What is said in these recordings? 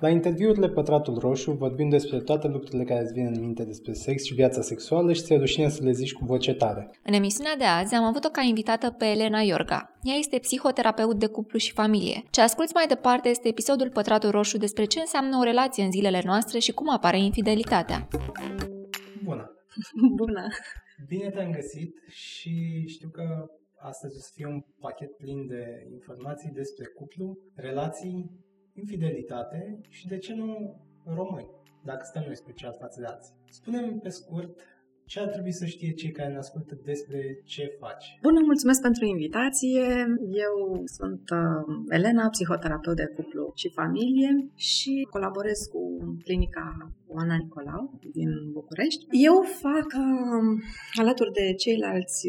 La interviurile Pătratul Roșu vorbim despre toate lucrurile care îți vin în minte despre sex și viața sexuală și ți-e rușine să le zici cu voce tare. În emisiunea de azi am avut-o ca invitată pe Elena Iorga. Ea este psihoterapeut de cuplu și familie. Ce asculți mai departe este episodul Pătratul Roșu despre ce înseamnă o relație în zilele noastre și cum apare infidelitatea. Bună! Bună! Bine te-am găsit și știu că astăzi o să fie un pachet plin de informații despre cuplu, relații, infidelitate și, de ce nu, români, dacă stăm noi special față de alții. Spunem pe scurt ce ar trebui să știe cei care ne ascultă despre ce faci? Bună, mulțumesc pentru invitație. Eu sunt uh, Elena, psihoterapeut de cuplu și familie și colaborez cu clinica Oana Nicolau din București. Eu fac uh, alături de ceilalți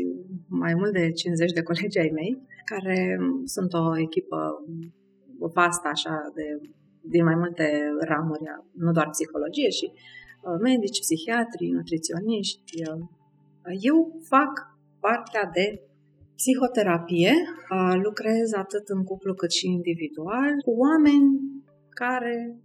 mai mult de 50 de colegi ai mei, care sunt o echipă vastă așa de din mai multe ramuri, nu doar psihologie și Uh, medici, psihiatri, nutriționiști. Uh, eu fac partea de psihoterapie, uh, lucrez atât în cuplu cât și individual cu oameni care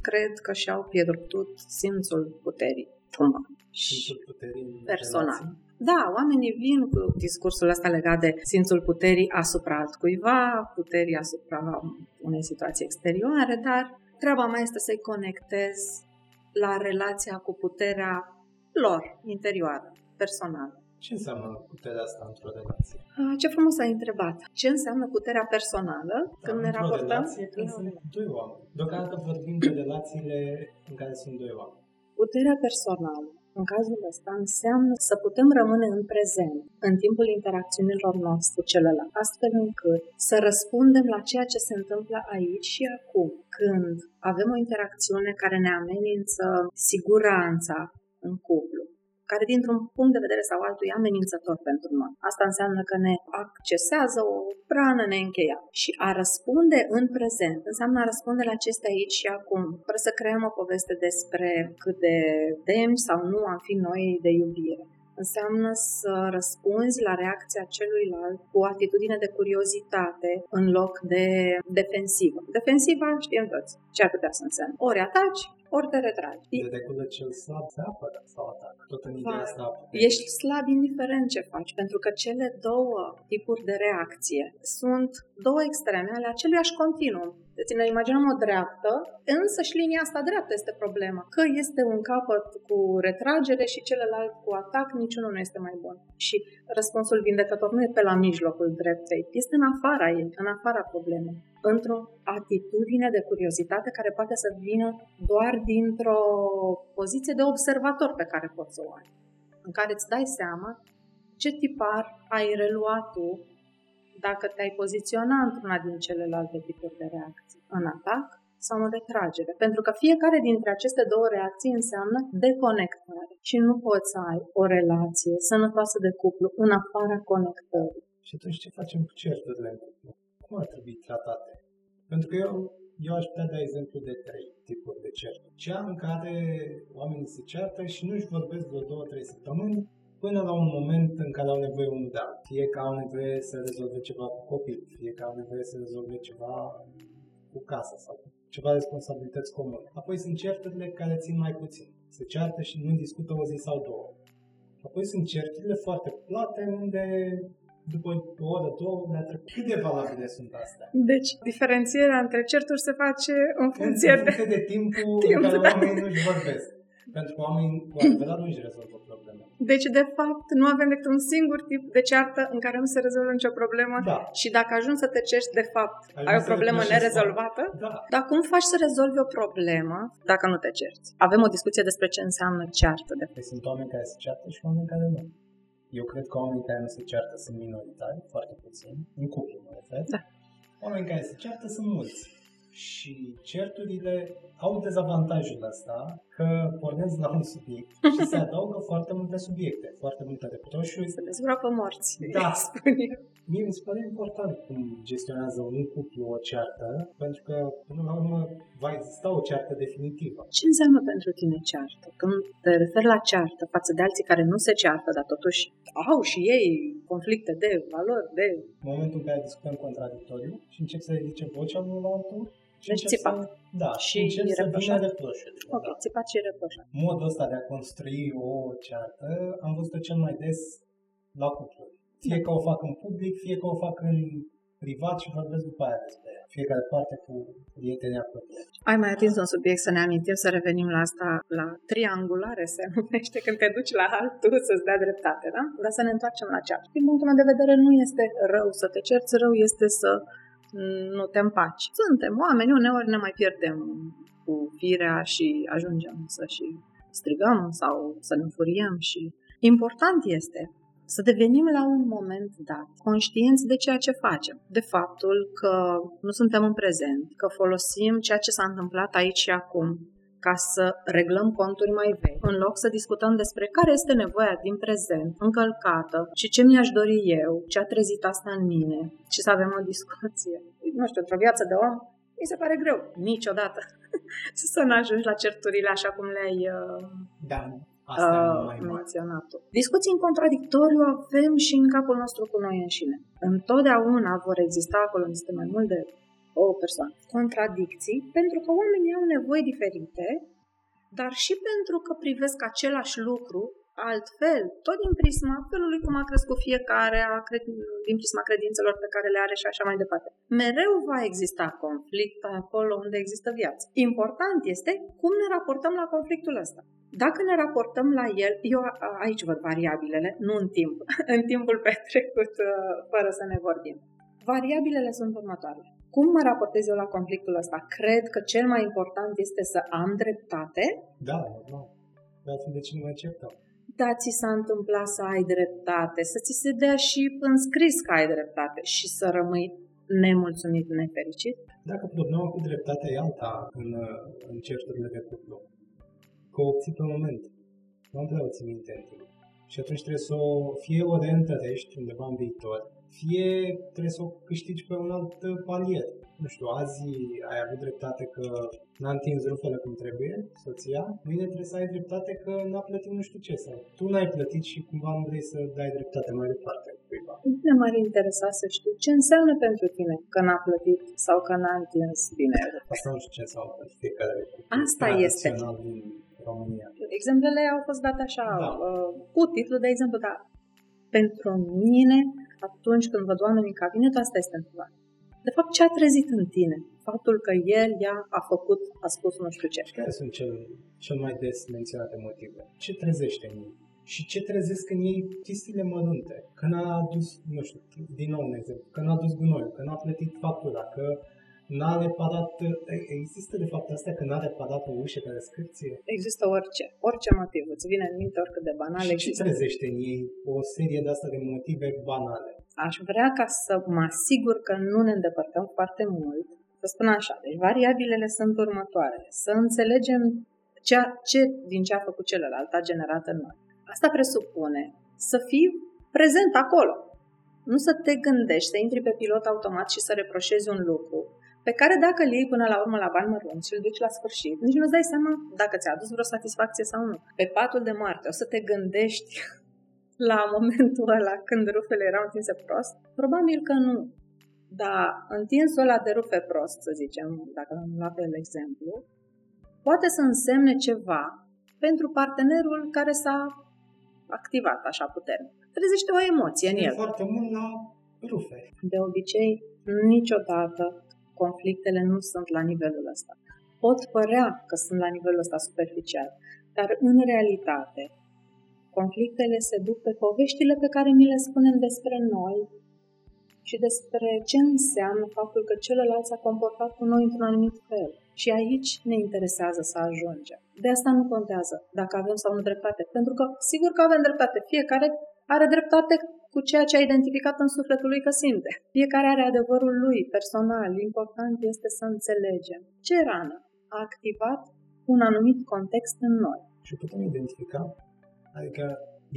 cred că și-au pierdut simțul puterii, cumva. Simțul puterii personal. Da, oamenii vin cu discursul ăsta legat de simțul puterii asupra altcuiva, puterii asupra unei situații exterioare, dar treaba mea este să-i conectez la relația cu puterea lor interioară, personală. Ce înseamnă puterea asta într-o relație? Ce frumos ai întrebat. Ce înseamnă puterea personală da, când ne raportăm? relație când sunt doi oameni. Deocamdată vorbim de relațiile în care sunt doi oameni. Puterea personală în cazul ăsta înseamnă să putem rămâne în prezent în timpul interacțiunilor noastre cu celălalt, astfel încât să răspundem la ceea ce se întâmplă aici și acum, când avem o interacțiune care ne amenință siguranța în cuplu care dintr-un punct de vedere sau altul e amenințător pentru noi. Asta înseamnă că ne accesează o rană neîncheiată. Și a răspunde în prezent înseamnă a răspunde la aceste aici și acum, fără să creăm o poveste despre cât de demni sau nu am fi noi de iubire înseamnă să răspunzi la reacția celuilalt cu o atitudine de curiozitate în loc de defensivă. Defensiva știm toți ce ar putea să însemne. Ori ataci, ori te retragi. De regulă cel slab se apără sau atacă. Tot în ideea asta. Ești slab indiferent ce faci, pentru că cele două tipuri de reacție sunt două extreme ale aceluiași continuum. Deci ne imaginăm o dreaptă, însă și linia asta dreaptă este problema. Că este un capăt cu retragere și celălalt cu atac, niciunul nu este mai bun. Și răspunsul vindecător nu e pe la mijlocul dreptei, este în afara ei, în afara problemei. Într-o atitudine de curiozitate care poate să vină doar dintr-o poziție de observator pe care poți să o ai. În care îți dai seama ce tipar ai reluat tu dacă te-ai poziționa într-una din celelalte tipuri de reacții, în atac sau în retragere. Pentru că fiecare dintre aceste două reacții înseamnă deconectare și nu poți să ai o relație sănătoasă de cuplu în afara conectării. Și atunci ce facem cu certurile în cuplu? Cum ar trebui tratate? Pentru că eu, eu aș putea da exemplu de trei tipuri de certuri. Cea în care oamenii se ceartă și nu-și vorbesc vreo două, trei săptămâni până la un moment în care au nevoie unul de altul. Fie că au nevoie să rezolve ceva cu copil, fie că au nevoie să rezolve ceva cu casa sau ceva responsabilități comune. Apoi sunt certurile care țin mai puțin. Se ceartă și nu discută o zi sau două. Apoi sunt certurile foarte plate unde după o oră, două, le trecut. Cât de valabile sunt astea? Deci, diferențierea între certuri se face în funcție, în funcție de, de timpul timp, în care da. oamenii nu-și vorbesc. Pentru că oamenii cu adevărat nu își rezolvă probleme. Deci, de fapt, nu avem decât un singur tip de ceartă în care nu se rezolvă nicio problemă da. și dacă ajungi să te cești, de fapt, ajungi ai o problemă nerezolvată. Da. Dar cum faci să rezolvi o problemă dacă nu te cerți? Avem o discuție despre ce înseamnă ceartă. De păi sunt oameni care se ceartă și oameni care nu. Eu cred că oamenii care nu se ceartă sunt minoritari, foarte puțini, în cuplu mă refer. Da. Oamenii care se ceartă sunt mulți. Și certurile au dezavantajul ăsta că pornesc la un subiect și se adaugă foarte multe subiecte, foarte multe reproșuri. Se dezgroapă morți, da. Mie mi se pare important cum gestionează un cuplu o ceartă, pentru că până la urmă va exista o ceartă definitivă. Ce înseamnă pentru tine ceartă? Când te referi la ceartă față de alții care nu se ceartă, dar totuși au și ei conflicte de valori, de... În momentul în care discutăm contradictoriu și încep să ridice vocea unul la altul, Deci țipat. Să, da, Și și încep să reproșat? vină reproșurile. Ok, Da. țipat și reproșat. Modul ăsta de a construi o ceartă am văzut-o cel mai des la cupluri. Fie că o fac în public, fie că o fac în privat și vorbesc după aia despre ea. Fiecare parte cu prietenii apropiați. Ai mai atins un subiect să ne amintim, să revenim la asta, la triangulare se numește, când te duci la altul să-ți dea dreptate, da? Dar să ne întoarcem la ceartă. Din punctul meu de vedere, nu este rău să te cerți, rău este să nu te împaci. Suntem oameni, uneori ne mai pierdem cu firea și ajungem să și strigăm sau să ne furiem și important este să devenim la un moment dat conștienți de ceea ce facem, de faptul că nu suntem în prezent, că folosim ceea ce s-a întâmplat aici și acum ca să reglăm conturi mai vechi, în loc să discutăm despre care este nevoia din prezent, încălcată și ce mi-aș dori eu, ce a trezit asta în mine și să avem o discuție. Nu știu, într-o viață de om, mi se pare greu, niciodată, să nu ajungi la certurile așa cum le-ai uh, Da, asta e uh, mai mare. menționat Discuții în contradictoriu avem și în capul nostru cu noi înșine. Întotdeauna vor exista acolo unde este mai mult de o persoană. Contradicții, pentru că oamenii au nevoi diferite, dar și pentru că privesc același lucru altfel, tot din prisma felului cum a crescut fiecare, a cred- din prisma credințelor pe care le are și așa mai departe. Mereu va exista conflict acolo unde există viață. Important este cum ne raportăm la conflictul ăsta. Dacă ne raportăm la el, eu a- aici văd variabilele, nu în timp, în timpul petrecut uh, fără să ne vorbim. Variabilele sunt următoarele. Cum mă raportez eu la conflictul ăsta? Cred că cel mai important este să am dreptate, Da, normal. De altfel, de ce nu mai certăm? dar ți s-a întâmplat să ai dreptate, să ți se dea și înscris că ai dreptate și să rămâi nemulțumit, nefericit? Dacă problema cu dreptatea e alta în, în certurile de cuplu, că o obții pe moment, nu prea o ții minte în timp. Și atunci trebuie să o, fie o reîntărești undeva în viitor, fie trebuie să o câștigi pe un alt palier. Nu știu, azi ai avut dreptate că n-a întins rufele cum trebuie, soția, mâine trebuie să ai dreptate că n-a plătit nu știu ce, sau tu n-ai plătit și cumva nu vrei să dai dreptate mai departe cuiva. Ne m-ar interesa să știu ce înseamnă pentru tine că n-a plătit sau că n-a întins bine rufele. Asta nu știu ce înseamnă pentru fiecare cuplu Asta este. tradițional din România. Exemplele au fost date așa, Da. uh, cu titlu de exemplu, dar pentru mine, atunci când văd oamenii în cabinet, asta este întrebarea. De fapt, ce a trezit în tine? Faptul că el, ea, a făcut, a spus nu știu ce. Care sunt cel, cel mai des menționate motive? Ce trezește în ei? Și ce trezesc în ei chestiile mărunte? Că n-a adus, nu știu, din nou un exemplu, că n-a adus gunoiul, că n-a plătit factura, că n-a reparat, există de fapt asta că n-a reparat o ușă care scârție? Există orice, orice motiv. Îți vine în minte oricât de banal și ce există. trezește în ei o serie de asta de motive banale? Aș vrea ca să mă asigur că nu ne îndepărtăm foarte mult. Să spun așa, deci variabilele sunt următoarele. Să înțelegem ceea, ce din ce a făcut celălalt a generat în noi. Asta presupune să fii prezent acolo. Nu să te gândești, să intri pe pilot automat și să reproșezi un lucru pe care dacă îl iei până la urmă la bani mărunți și îl duci la sfârșit, nici nu-ți dai seama dacă ți-a adus vreo satisfacție sau nu. Pe patul de moarte o să te gândești la momentul ăla când rufele erau întinse prost? Probabil că nu. Dar întinsul ăla de rufe prost, să zicem, dacă am luat pe el exemplu, poate să însemne ceva pentru partenerul care s-a activat așa puternic. Trezește o emoție în el. E foarte mult la rufe. De obicei, niciodată conflictele nu sunt la nivelul ăsta. Pot părea că sunt la nivelul ăsta superficial, dar în realitate, conflictele se duc pe poveștile pe care mi le spunem despre noi și despre ce înseamnă faptul că celălalt s-a comportat cu noi într-un anumit fel. Și aici ne interesează să ajungem. De asta nu contează dacă avem sau nu dreptate, pentru că sigur că avem dreptate. Fiecare are dreptate cu ceea ce a identificat în sufletul lui că simte. Fiecare are adevărul lui personal. Important este să înțelegem ce rană a activat un anumit context în noi. Și putem identifica, adică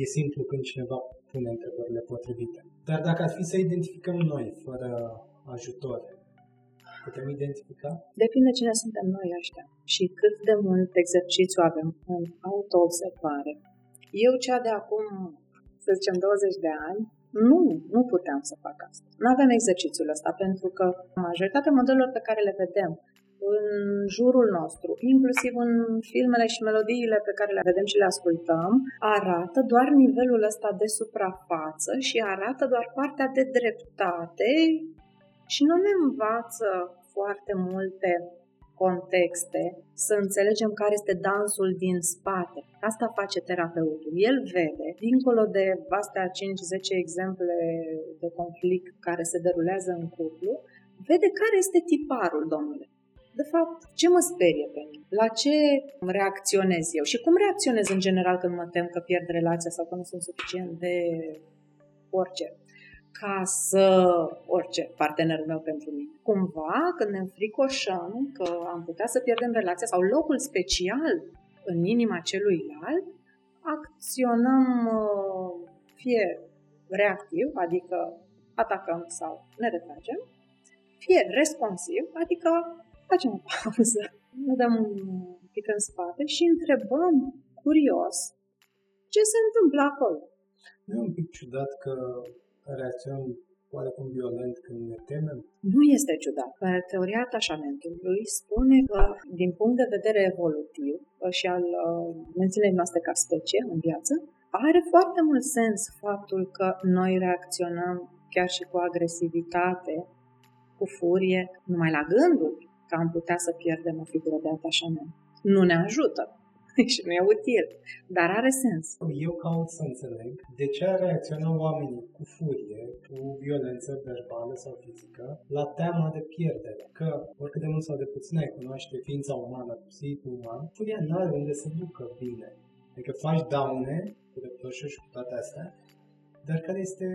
e simplu când cineva pune întrebările potrivite. Dar dacă ar fi să identificăm noi, fără ajutor, putem identifica? Depinde cine suntem noi ăștia și cât de mult exercițiu avem în autoobservare. Eu, cea de acum, să zicem, 20 de ani, nu, nu puteam să fac asta. Nu avem exercițiul ăsta pentru că majoritatea modelelor pe care le vedem în jurul nostru, inclusiv în filmele și melodiile pe care le vedem și le ascultăm, arată doar nivelul ăsta de suprafață și arată doar partea de dreptate și nu ne învață foarte multe contexte, să înțelegem care este dansul din spate. Asta face terapeutul. El vede, dincolo de astea 5-10 exemple de conflict care se derulează în cuplu, vede care este tiparul, domnule. De fapt, ce mă sperie pe mine? La ce reacționez eu? Și cum reacționez în general când mă tem că pierd relația sau că nu sunt suficient de orice? Ca să orice partenerul meu pentru mine. Cumva, când ne înfricoșăm că am putea să pierdem relația sau locul special în inima celuilalt, acționăm uh, fie reactiv, adică atacăm sau ne retragem, fie responsiv, adică facem o pauză, ne dăm un pic în spate și întrebăm curios ce se întâmplă acolo. Nu e un pic ciudat că reacționăm oarecum violent când ne temem? Nu este ciudat. Teoria atașamentului spune că, din punct de vedere evolutiv și al uh, menținerii noastre ca specie în viață, are foarte mult sens faptul că noi reacționăm chiar și cu agresivitate, cu furie, numai la gândul că am putea să pierdem o figură de atașament. Nu ne ajută. și nu e util, dar are sens. Eu caut să înțeleg de ce ar reacționa oamenii cu furie, cu violență verbală sau fizică, la teama de pierdere. Că oricât de mult sau de puțin ai cunoaște ființa umană, psihicul uman, furia nu are unde să ducă bine. Adică faci daune cu reproșuri și cu toate astea, dar care este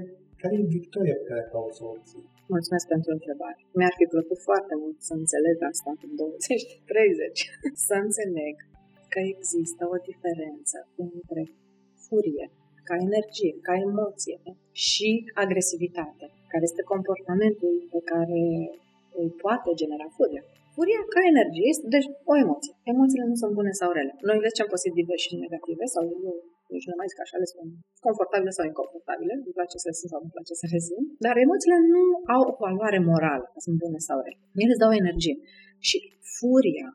care e victoria pe care cauți să o obții? Mulțumesc pentru întrebare. Mi-ar fi plăcut foarte mult să înțeleg asta în 20-30. să înțeleg că există o diferență între furie, ca energie, ca emoție și agresivitate, care este comportamentul pe care îl poate genera furia. Furia ca energie este deci o emoție. Emoțiile nu sunt bune sau rele. Noi le zicem pozitive și negative sau nu, nici nu mai zic așa, le spun confortabile sau inconfortabile, îmi place să le simt sau nu place să le simt, dar emoțiile nu au o valoare morală, sunt bune sau rele. Ele îți dau energie. Și furia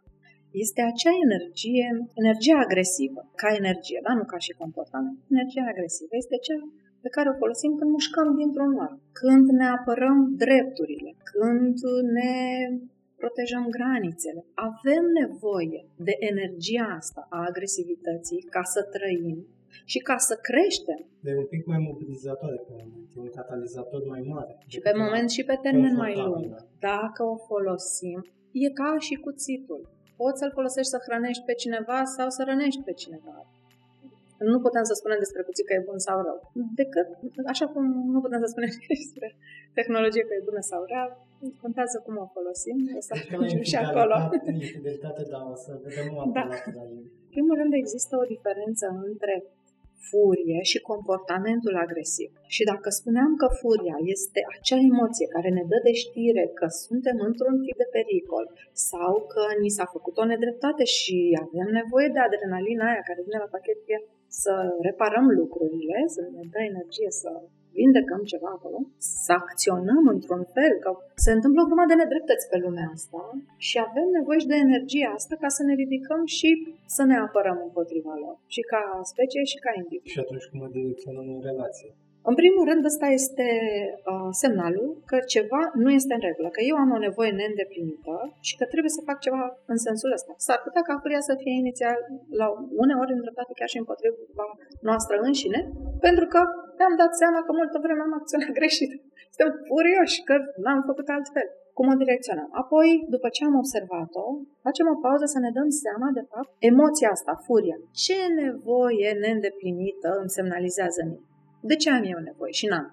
este acea energie, energia agresivă, ca energie, da? nu ca și comportament. Energia agresivă este cea pe care o folosim când mușcăm dintr-un nor, când ne apărăm drepturile, când ne protejăm granițele. Avem nevoie de energia asta a agresivității ca să trăim și ca să creștem. De un pic mai mobilizatoare pe moment, e un catalizator mai mare. Și pe moment și pe termen mai lung. Dacă o folosim, e ca și cuțitul poți să-l folosești să hrănești pe cineva sau să rănești pe cineva. Nu putem să spunem despre cuțit că e bun sau rău. Decât, așa cum nu putem să spunem despre tehnologie că e bună sau rea, contează cum o folosim. O să ajungem și acolo. da, o să vedem o da. În primul rând există o diferență între furie și comportamentul agresiv. Și dacă spuneam că furia este acea emoție care ne dă de știre că suntem într-un tip de pericol sau că ni s-a făcut o nedreptate și avem nevoie de adrenalina aia care vine la pachet să reparăm lucrurile, să ne dă energie să vindecăm ceva acolo, să acționăm într-un fel, că se întâmplă o grămadă de nedreptăți pe lumea asta și avem nevoie și de energia asta ca să ne ridicăm și să ne apărăm împotriva lor, și ca specie și ca individ. Și atunci cum ne direcționăm în relație? În primul rând, ăsta este uh, semnalul că ceva nu este în regulă, că eu am o nevoie neîndeplinită și că trebuie să fac ceva în sensul ăsta. S-ar putea ca furia să fie inițial, la uneori îndreptată chiar și împotriva noastră înșine, pentru că mi-am dat seama că multă vreme am acționat greșit. Suntem furioși că n-am făcut altfel. Cum o direcționăm? Apoi, după ce am observat-o, facem o pauză să ne dăm seama, de fapt, emoția asta, furia. Ce nevoie neîndeplinită îmi semnalizează mie? De ce am eu nevoie și n-am?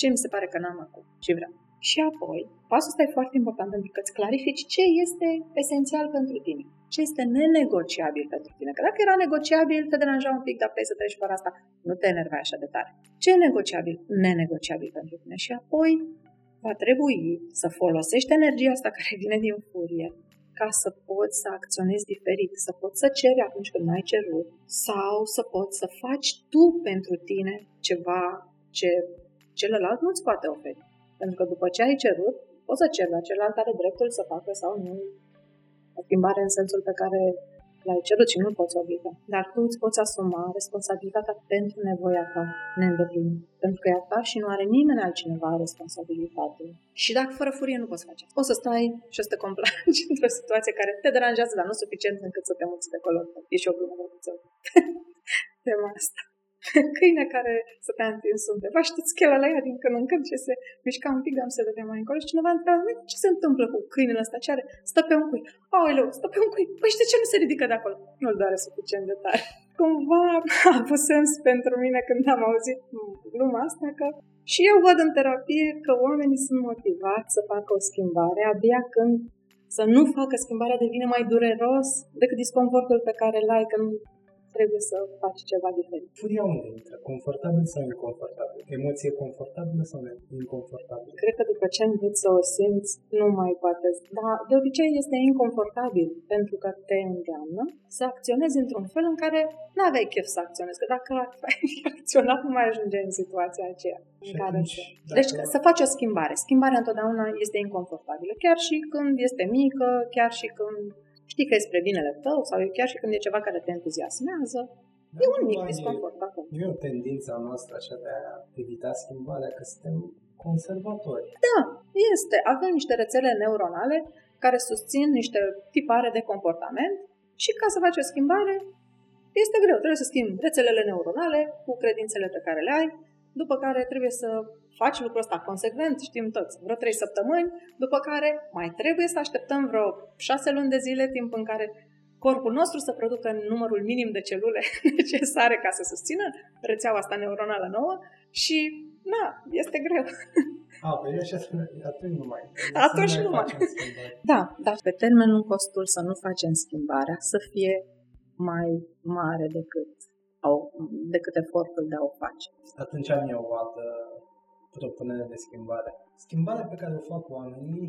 Ce mi se pare că n-am acum și vreau? Și apoi, pasul ăsta e foarte important pentru că îți clarifici ce este esențial pentru tine. Ce este nenegociabil pentru tine. Că dacă era negociabil, te deranja un pic, dar puteai să treci fără asta. Nu te enervai așa de tare. Ce e negociabil? Nenegociabil pentru tine. Și apoi va trebui să folosești energia asta care vine din furie ca să poți să acționezi diferit, să poți să ceri atunci când ai cerut sau să poți să faci tu pentru tine ceva ce celălalt nu-ți poate oferi. Pentru că după ce ai cerut, poți să ceri la celălalt are dreptul să facă sau nu O schimbare în sensul pe care l-ai cerut și nu poți obliga. Dar tu îți poți asuma responsabilitatea pentru nevoia ta neîndeplinită. Pentru că e a ta și nu are nimeni altcineva responsabilitate. Și dacă fără furie nu poți face asta. O să stai și o să te complaci într-o situație care te deranjează, dar nu suficient încât să te muți de acolo. E și o glumă de tema asta. câine care stătea întins undeva, știți că la ea din când în când ce se mișca un pic, am să vedea mai încolo și cineva întreba, ce se întâmplă cu câinele ăsta, ce are? Stă pe un cui. Aoleu, stă pe un cui. Păi și de ce nu se ridică de acolo? Nu-l doare suficient de tare. Cumva a avut sens pentru mine când am auzit lumea asta că și eu văd în terapie că oamenii sunt motivați să facă o schimbare abia când să nu facă schimbarea devine mai dureros decât disconfortul pe care îl ai când trebuie să faci ceva diferit. Furia unde intră? Confortabil sau inconfortabil? Emoție confortabilă sau inconfortabilă? Cred că după ce înveți să o simți, nu mai poate. Dar de obicei este inconfortabil pentru că te îndeamnă să acționezi într-un fel în care nu aveai chef să acționezi. Că dacă ai acționat, nu mai ajunge în situația aceea. În care atunci, se... dacă- Deci să faci o schimbare. Schimbarea întotdeauna este inconfortabilă. Chiar și când este mică, chiar și când știi că e spre binele tău sau chiar și când e ceva care te entuziasmează. E un mic Cumva disconfort acolo. Nu e o tendință a noastră așa de a evita schimbarea, că suntem conservatori. Da, este. Avem niște rețele neuronale care susțin niște tipare de comportament și ca să faci o schimbare este greu. Trebuie să schimbi rețelele neuronale cu credințele pe care le ai, după care trebuie să faci lucrul ăsta consecvent, știm toți, vreo trei săptămâni, după care mai trebuie să așteptăm vreo șase luni de zile, timp în care corpul nostru să producă numărul minim de celule necesare ca să susțină rețeaua asta neuronală nouă și, na, este greu. A, păi așa, atunci nu mai. Atunci să nu mai. facem schimbări. Da, dar pe termen lung costul să nu facem schimbarea să fie mai mare decât, au, decât efortul de a o face. Atunci am eu o altă propunere de schimbare. Schimbarea pe care o fac oamenii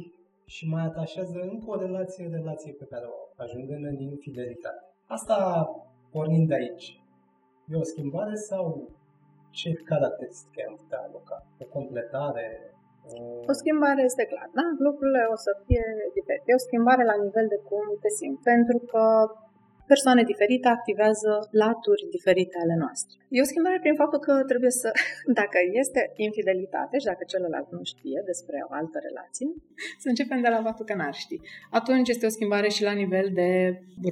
și mai atașează încă o relație, relație pe care o au, ajungând în infidelitate. Asta pornind de aici. E o schimbare sau ce caracteristică am putea aloca? O completare? O... O schimbare este clar, da? Lucrurile o să fie diferite. E o schimbare la nivel de cum te simți, pentru că persoane diferite activează laturi diferite ale noastre. E o schimbare prin faptul că trebuie să, dacă este infidelitate și dacă celălalt nu știe despre o altă relație, să începem de la faptul că n-ar ști. Atunci este o schimbare și la nivel de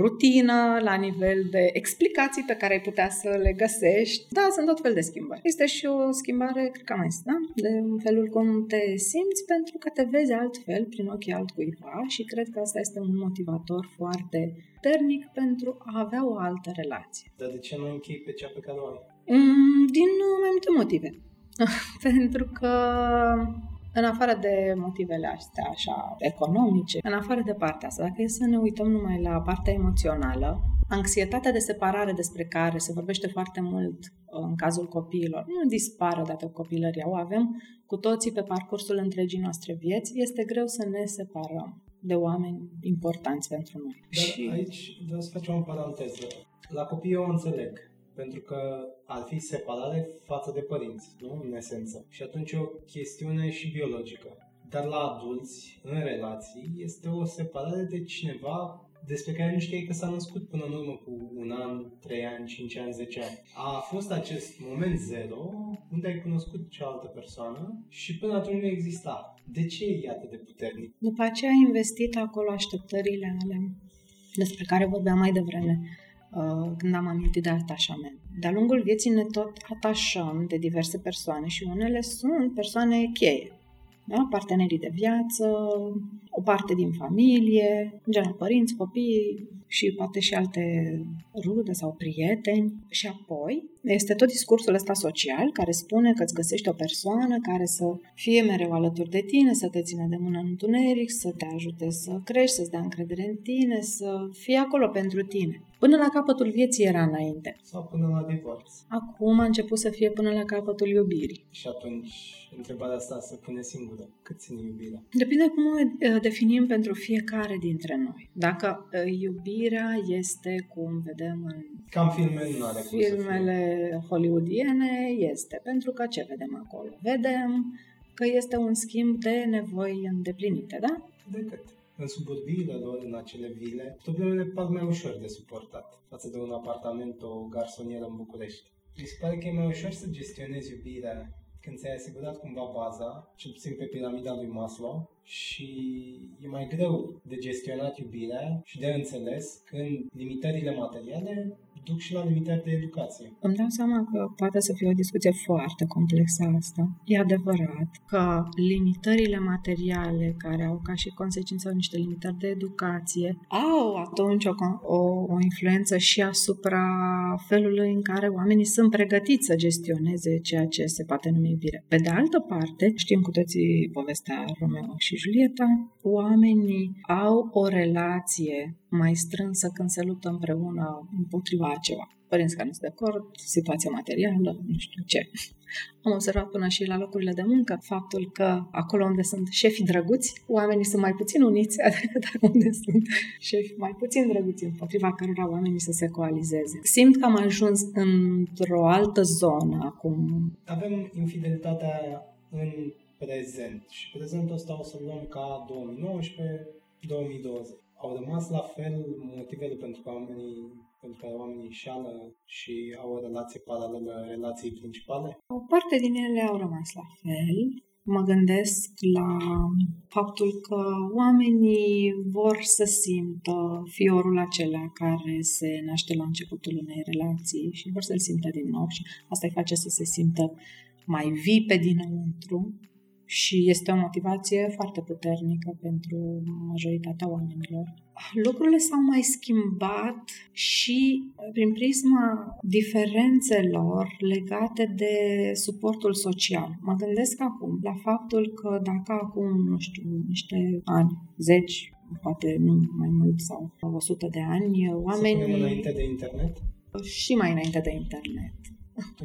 rutină, la nivel de explicații pe care ai putea să le găsești. Da, sunt tot fel de schimbări. Este și o schimbare, cred că am mai zis, da? De felul cum te simți pentru că te vezi altfel prin ochii altcuiva și cred că asta este un motivator foarte puternic pentru a avea o altă relație. Dar de ce nu închei pe cea pe care o ai? Mm, din uh, mai multe motive. Pentru că în afară de motivele astea așa economice, în afară de partea asta, dacă e să ne uităm numai la partea emoțională, anxietatea de separare despre care se vorbește foarte mult uh, în cazul copiilor, nu dispare odată cu copilăria, o avem cu toții pe parcursul întregii noastre vieți, este greu să ne separăm de oameni importanți pentru noi. Dar și... aici vreau să facem o paranteză. La copii eu o înțeleg, pentru că ar fi separare față de părinți, nu? În esență. Și atunci e o chestiune și biologică. Dar la adulți, în relații, este o separare de cineva despre care nu știai că s-a născut până în urmă cu un an, trei ani, cinci ani, zece ani. A fost acest moment zero unde ai cunoscut cealaltă persoană și până atunci nu exista. De ce e atât de puternic? După aceea ai investit acolo așteptările alea despre care vorbeam mai devreme uh, când am amintit de atașament. De-a lungul vieții ne tot atașăm de diverse persoane și unele sunt persoane cheie. Da? Partenerii de viață, o parte din familie, în general părinți, copii și poate și alte rude sau prieteni. Și apoi este tot discursul ăsta social care spune că îți găsești o persoană care să fie mereu alături de tine, să te țină de mână în întuneric, să te ajute să crești, să-ți dea încredere în tine, să fie acolo pentru tine. Până la capătul vieții era înainte. Sau până la divorț. Acum a început să fie până la capătul iubirii. Și atunci întrebarea asta se pune singură. Cât ține iubirea? Depinde cum o definim pentru fiecare dintre noi. Dacă uh, iubirea este cum vedem în Cam filme nu are cum să filmele hollywoodiene, este. Pentru că ce vedem acolo? Vedem că este un schimb de nevoi îndeplinite, da? fie. De cât? în suburbiile lor, în acele vile, problemele par mai ușor de suportat față de un apartament, o garsonieră în București. Mi se pare că e mai ușor să gestionezi iubirea când ți-ai asigurat cumva baza, cel puțin pe piramida lui Maslow, și e mai greu de gestionat iubirea și de înțeles când limitările materiale duc și la limitări de educație. Îmi dau seama că poate să fie o discuție foarte complexă asta. E adevărat că limitările materiale care au ca și consecință niște limitări de educație au atunci o, o, o influență și asupra felului în care oamenii sunt pregătiți să gestioneze ceea ce se poate numi iubire. Pe de altă parte, știm cu toții povestea Romeo și Julieta, oamenii au o relație mai strânsă când se luptă împreună împotriva a ceva. Părinți care nu sunt de acord, situația materială, nu știu ce. Am observat până și la locurile de muncă faptul că acolo unde sunt șefii drăguți, oamenii sunt mai puțin uniți decât unde sunt șefi mai puțin drăguți, împotriva cărora oamenii să se coalizeze. Simt că am ajuns într-o altă zonă acum. Avem infidelitatea în prezent și prezentul ăsta o să luăm ca 2019-2020 au rămas la fel motivele pentru că oamenii pentru că oamenii înșală și au o relație paralelă relației principale? O parte din ele au rămas la fel. Mă gândesc la faptul că oamenii vor să simtă fiorul acela care se naște la începutul unei relații și vor să-l simtă din nou și asta îi face să se simtă mai vii pe dinăuntru și este o motivație foarte puternică pentru majoritatea oamenilor. Lucrurile s-au mai schimbat și prin prisma diferențelor legate de suportul social. Mă gândesc acum la faptul că dacă acum, nu știu, niște ani, zeci, poate nu mai mult sau 100 de ani, oamenii... Să înainte de internet? Și mai înainte de internet.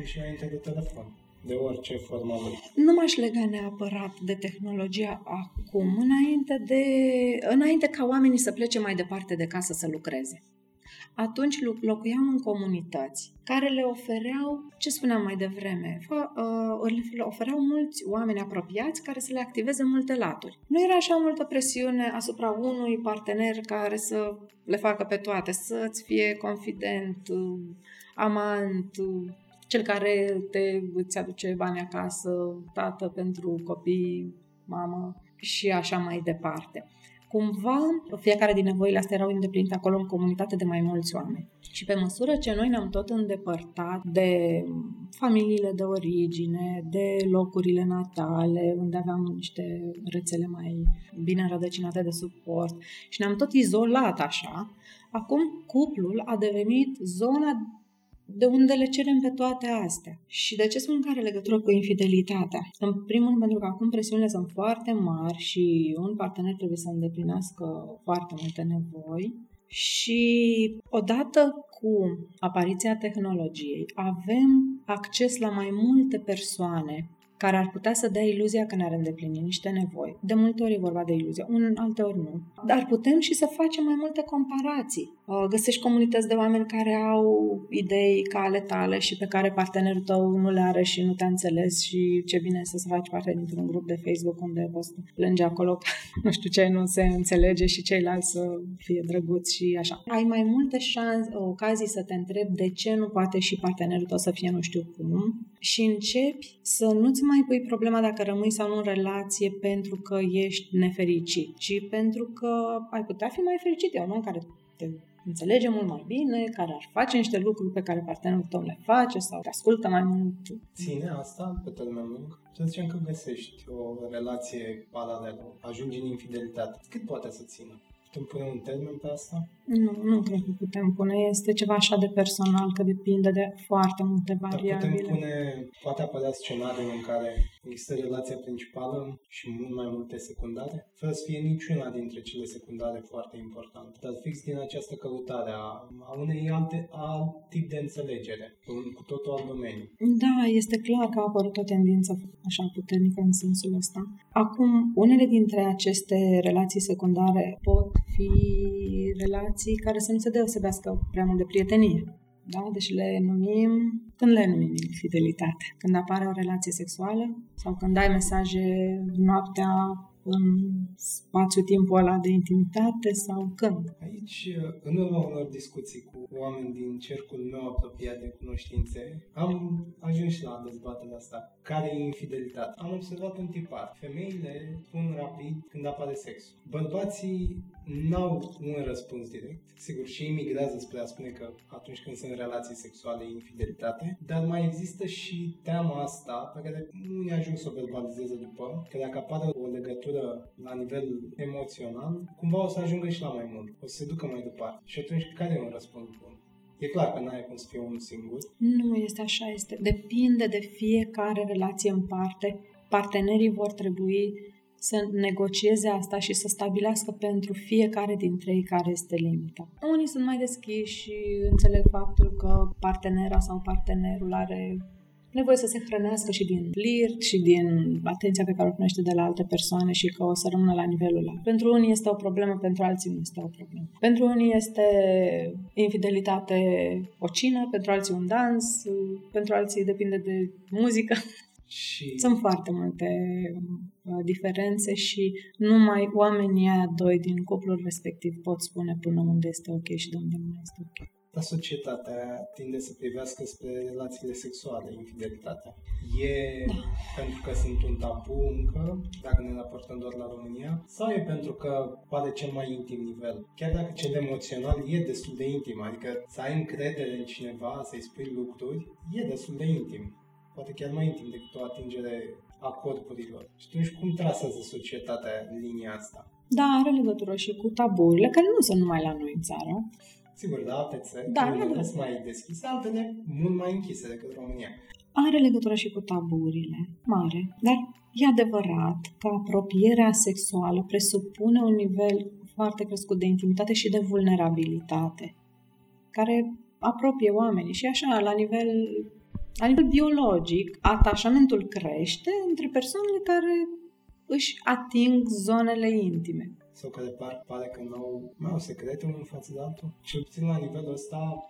Și înainte de telefon de orice formă Nu m-aș lega neapărat de tehnologia acum, înainte, de, înainte ca oamenii să plece mai departe de casă să lucreze. Atunci locuiam în comunități care le ofereau, ce spuneam mai devreme, uh, le ofereau mulți oameni apropiați care să le activeze multe laturi. Nu era așa multă presiune asupra unui partener care să le facă pe toate, să-ți fie confident, uh, amant, uh, cel care te, îți aduce bani acasă, tată pentru copii, mamă și așa mai departe. Cumva, fiecare din nevoile astea erau îndeplinite acolo în comunitate de mai mulți oameni. Și pe măsură ce noi ne-am tot îndepărtat de familiile de origine, de locurile natale, unde aveam niște rețele mai bine rădăcinate de suport și ne-am tot izolat așa, acum cuplul a devenit zona de unde le cerem pe toate astea. Și de ce spun că are legătură cu infidelitatea? În primul rând pentru că acum presiunile sunt foarte mari și un partener trebuie să îndeplinească foarte multe nevoi și odată cu apariția tehnologiei avem acces la mai multe persoane care ar putea să dea iluzia că ne-ar îndeplini niște nevoi. De multe ori e vorba de iluzie, un alte ori nu. Dar putem și să facem mai multe comparații. Uh, găsești comunități de oameni care au idei ca ale tale și pe care partenerul tău nu le are și nu te-a înțeles și ce bine să să faci parte dintr-un grup de Facebook unde poți plânge acolo nu știu ce nu se înțelege și ceilalți să fie drăguți și așa. Ai mai multe șanse, ocazii să te întrebi de ce nu poate și partenerul tău să fie nu știu cum și începi să nu-ți mai pui problema dacă rămâi sau nu în relație pentru că ești nefericit, ci pentru că ai putea fi mai fericit. E un om care te înțelege mult mai bine, care ar face niște lucruri pe care partenerul tău le face sau te ascultă mai mult. Ține asta pe termen lung? Să zicem că găsești o relație paralelă, ajungi în infidelitate. Cât poate să țină? Putem pune un termen pe asta? Nu, nu cred că putem pune. Este ceva așa de personal, că depinde de foarte multe variabile. Dar putem pune, poate apărea scenariul în care există relația principală și mult mai multe secundare, fără să fie niciuna dintre cele secundare foarte importante. Dar fix din această căutare a, a unei alte, alt tip de înțelegere, un, cu totul alt domeniu. Da, este clar că a apărut o tendință așa puternică în sensul ăsta. Acum, unele dintre aceste relații secundare pot fi relații care să nu se deosebească prea mult de prietenie. Da? Deci le numim, când le numim infidelitate? Când apare o relație sexuală sau când ai mesaje noaptea în spațiu-timpul ăla de intimitate sau când? Aici, în urma unor discuții cu oameni din cercul meu apropiat de cunoștințe, am ajuns la dezbaterea asta. Care e infidelitate? Am observat un tipar. Femeile spun rapid când apare sexul. Bărbații n-au un răspuns direct. Sigur, și ei migrează spre a spune că atunci când sunt relații sexuale e infidelitate, dar mai există și teama asta pe care unii ajung să o verbalizeze după, că dacă apare o legătură la nivel emoțional, cumva o să ajungă și la mai mult, o să se ducă mai departe. Și atunci, care e un răspuns bun? E clar că n-ai cum să fie unul singur. Nu este așa, este. Depinde de fiecare relație în parte. Partenerii vor trebui să negocieze asta și să stabilească pentru fiecare dintre ei care este limita. Unii sunt mai deschiși și înțeleg faptul că partenera sau partenerul are nevoie să se hrănească și din flirt și din atenția pe care o primește de la alte persoane și că o să rămână la nivelul ăla. Pentru unii este o problemă, pentru alții nu este o problemă. Pentru unii este infidelitate o cină, pentru alții un dans, pentru alții depinde de muzică. Și... Sunt foarte multe uh, diferențe și numai oamenii aia doi din cuplul respectiv pot spune până unde este ok și de unde nu este ok. Dar societatea tinde să privească spre relațiile sexuale, infidelitatea. E da. pentru că sunt un tabu încă, dacă ne raportăm doar la România, sau e pentru că pare cel mai intim nivel? Chiar dacă cel emoțional e destul de intim, adică să ai încredere în cineva, să-i spui lucruri, e destul de intim poate chiar mai intim decât o atingere a corpurilor. Și atunci cum trasează societatea linia asta? Da, are legătură și cu taburile, care nu sunt numai la noi în țară. Sigur, la alte țări, da, unele sunt mai deschise, altele mult mai închise decât România. Are legătură și cu taburile, mare, dar e adevărat că apropierea sexuală presupune un nivel foarte crescut de intimitate și de vulnerabilitate, care apropie oamenii și așa, la nivel la nivel biologic, atașamentul crește între persoanele care își ating zonele intime. Sau care par, pare că nu au, nu au secrete unul față de altul. Cel puțin la nivelul ăsta,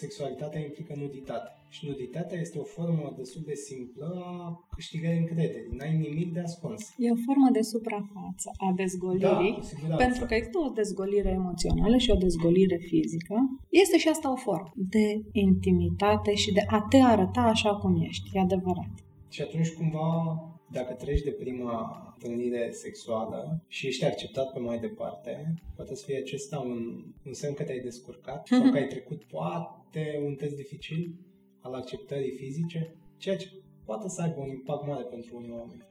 sexualitatea implică nuditate. Și nuditatea este o formă destul de simplă a câștigării încrederii. N-ai nimic de ascuns. E o formă de suprafață a dezgolirii, da, pentru că există o dezgolire emoțională și o dezgolire fizică. Este și asta o formă de intimitate și de a te arăta așa cum ești. E adevărat. Și atunci cumva dacă treci de prima întâlnire sexuală și ești acceptat pe mai departe, poate să fie acesta un, un semn că te-ai descurcat sau că ai trecut poate un test dificil al acceptării fizice, ceea ce poate să aibă un impact mare pentru unii oameni.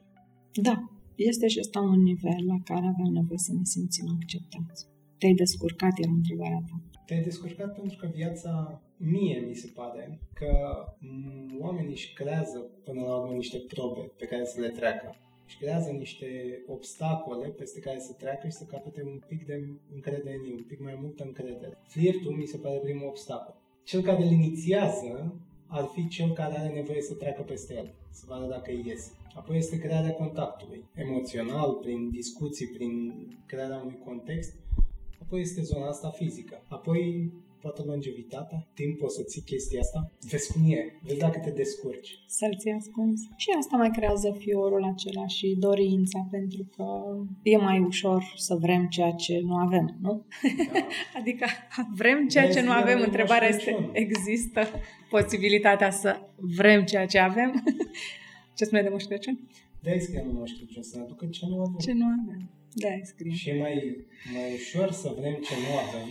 Da, este și asta un nivel la care avem nevoie să ne simțim acceptați. Te-ai descurcat, era întrebarea ta. Te-ai descurcat pentru că viața mie mi se pare că oamenii își creează până la urmă niște probe pe care să le treacă. Își creează niște obstacole peste care să treacă și să capete un pic de încredere în ei, un pic mai multă încredere. Flirtul mi se pare primul obstacol. Cel care îl inițiază ar fi cel care are nevoie să treacă peste el, să vadă dacă îi iese. Apoi este crearea contactului emoțional, prin discuții, prin crearea unui context. Apoi este zona asta fizică. Apoi toată longevitatea, timp o să ții chestia asta, vezi cum e, vezi dacă te descurci. Să-l ții ascuns. Și asta mai creează fiorul acela și dorința, pentru că e mai ușor să vrem ceea ce nu avem, nu? Da. adică vrem ceea ce nu avem, întrebarea este, există posibilitatea să vrem ceea ce avem? ce spune de Moș Crăciun? De-aia scriem Moș Crăciun, să ne aducă ce nu avem. Ce nu avem. Da, scrie. Și e mai, mai ușor să vrem ce nu avem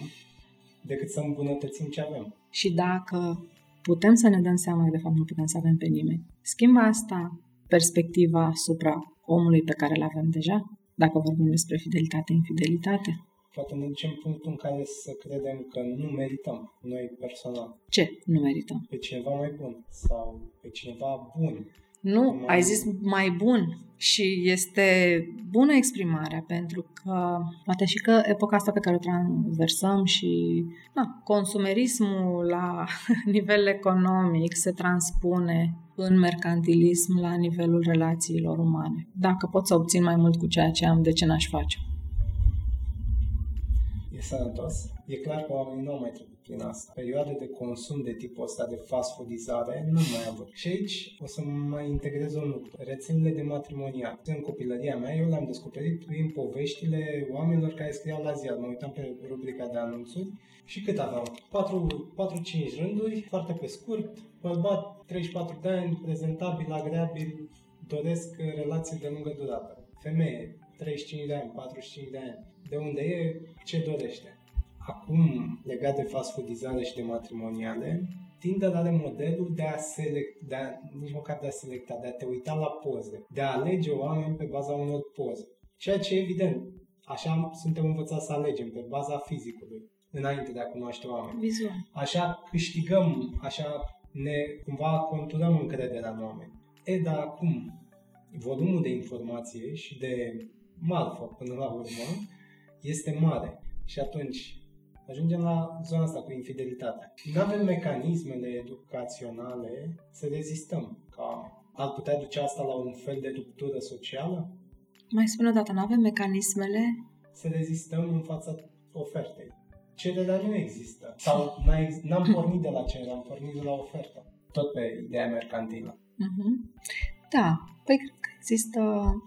decât să îmbunătățim ce avem. Și dacă putem să ne dăm seama că de fapt nu putem să avem pe nimeni, schimbă asta perspectiva asupra omului pe care îl avem deja, dacă vorbim despre fidelitate, infidelitate. Poate ne ducem punctul în care să credem că nu merităm noi personal. Ce nu merităm? Pe cineva mai bun sau pe cineva bun nu, mai... ai zis mai bun și este bună exprimarea pentru că poate și că epoca asta pe care o transversăm și na, consumerismul la nivel economic se transpune în mercantilism la nivelul relațiilor umane. Dacă pot să obțin mai mult cu ceea ce am, de ce n-aș face? E sănătos. E clar că oamenii nu au mai trebuit prin asta. Perioade de consum de tipul ăsta de fast foodizare nu mai am Și aici o să mai integrez un lucru. Rețelele de matrimonial. În copilăria mea eu le-am descoperit prin poveștile oamenilor care scriau la ziar. Mă uitam pe rubrica de anunțuri și cât aveau? 4-5 rânduri, foarte pe scurt, bărbat 34 de ani, prezentabil, agreabil, doresc relații de lungă durată. Femeie, 35 de ani, 45 de ani, de unde e, ce dorește. Acum, legat de fast foodizare și de matrimoniale, Tinder are modelul de a, select, de a, nici măcar de a selecta, de a te uita la poze, de a alege oameni pe baza unor poze. Ceea ce, evident, așa suntem învățați să alegem, pe baza fizicului, înainte de a cunoaște oameni. Vizual. Așa câștigăm, așa ne cumva conturăm încrederea în oameni. E, dar acum, volumul de informație și de marfă, până la urmă, este mare. Și atunci, ajungem la zona asta cu infidelitatea. Nu avem mecanismele educaționale să rezistăm ca oameni. Ar putea duce asta la un fel de ruptură socială? Mai spune o dată, nu avem mecanismele? Să rezistăm în fața ofertei. Cererea nu există. Sau n-am pornit de la cerere, am pornit de la ofertă. Tot pe ideea mercantilă. Uh-huh. Da, păi cred că există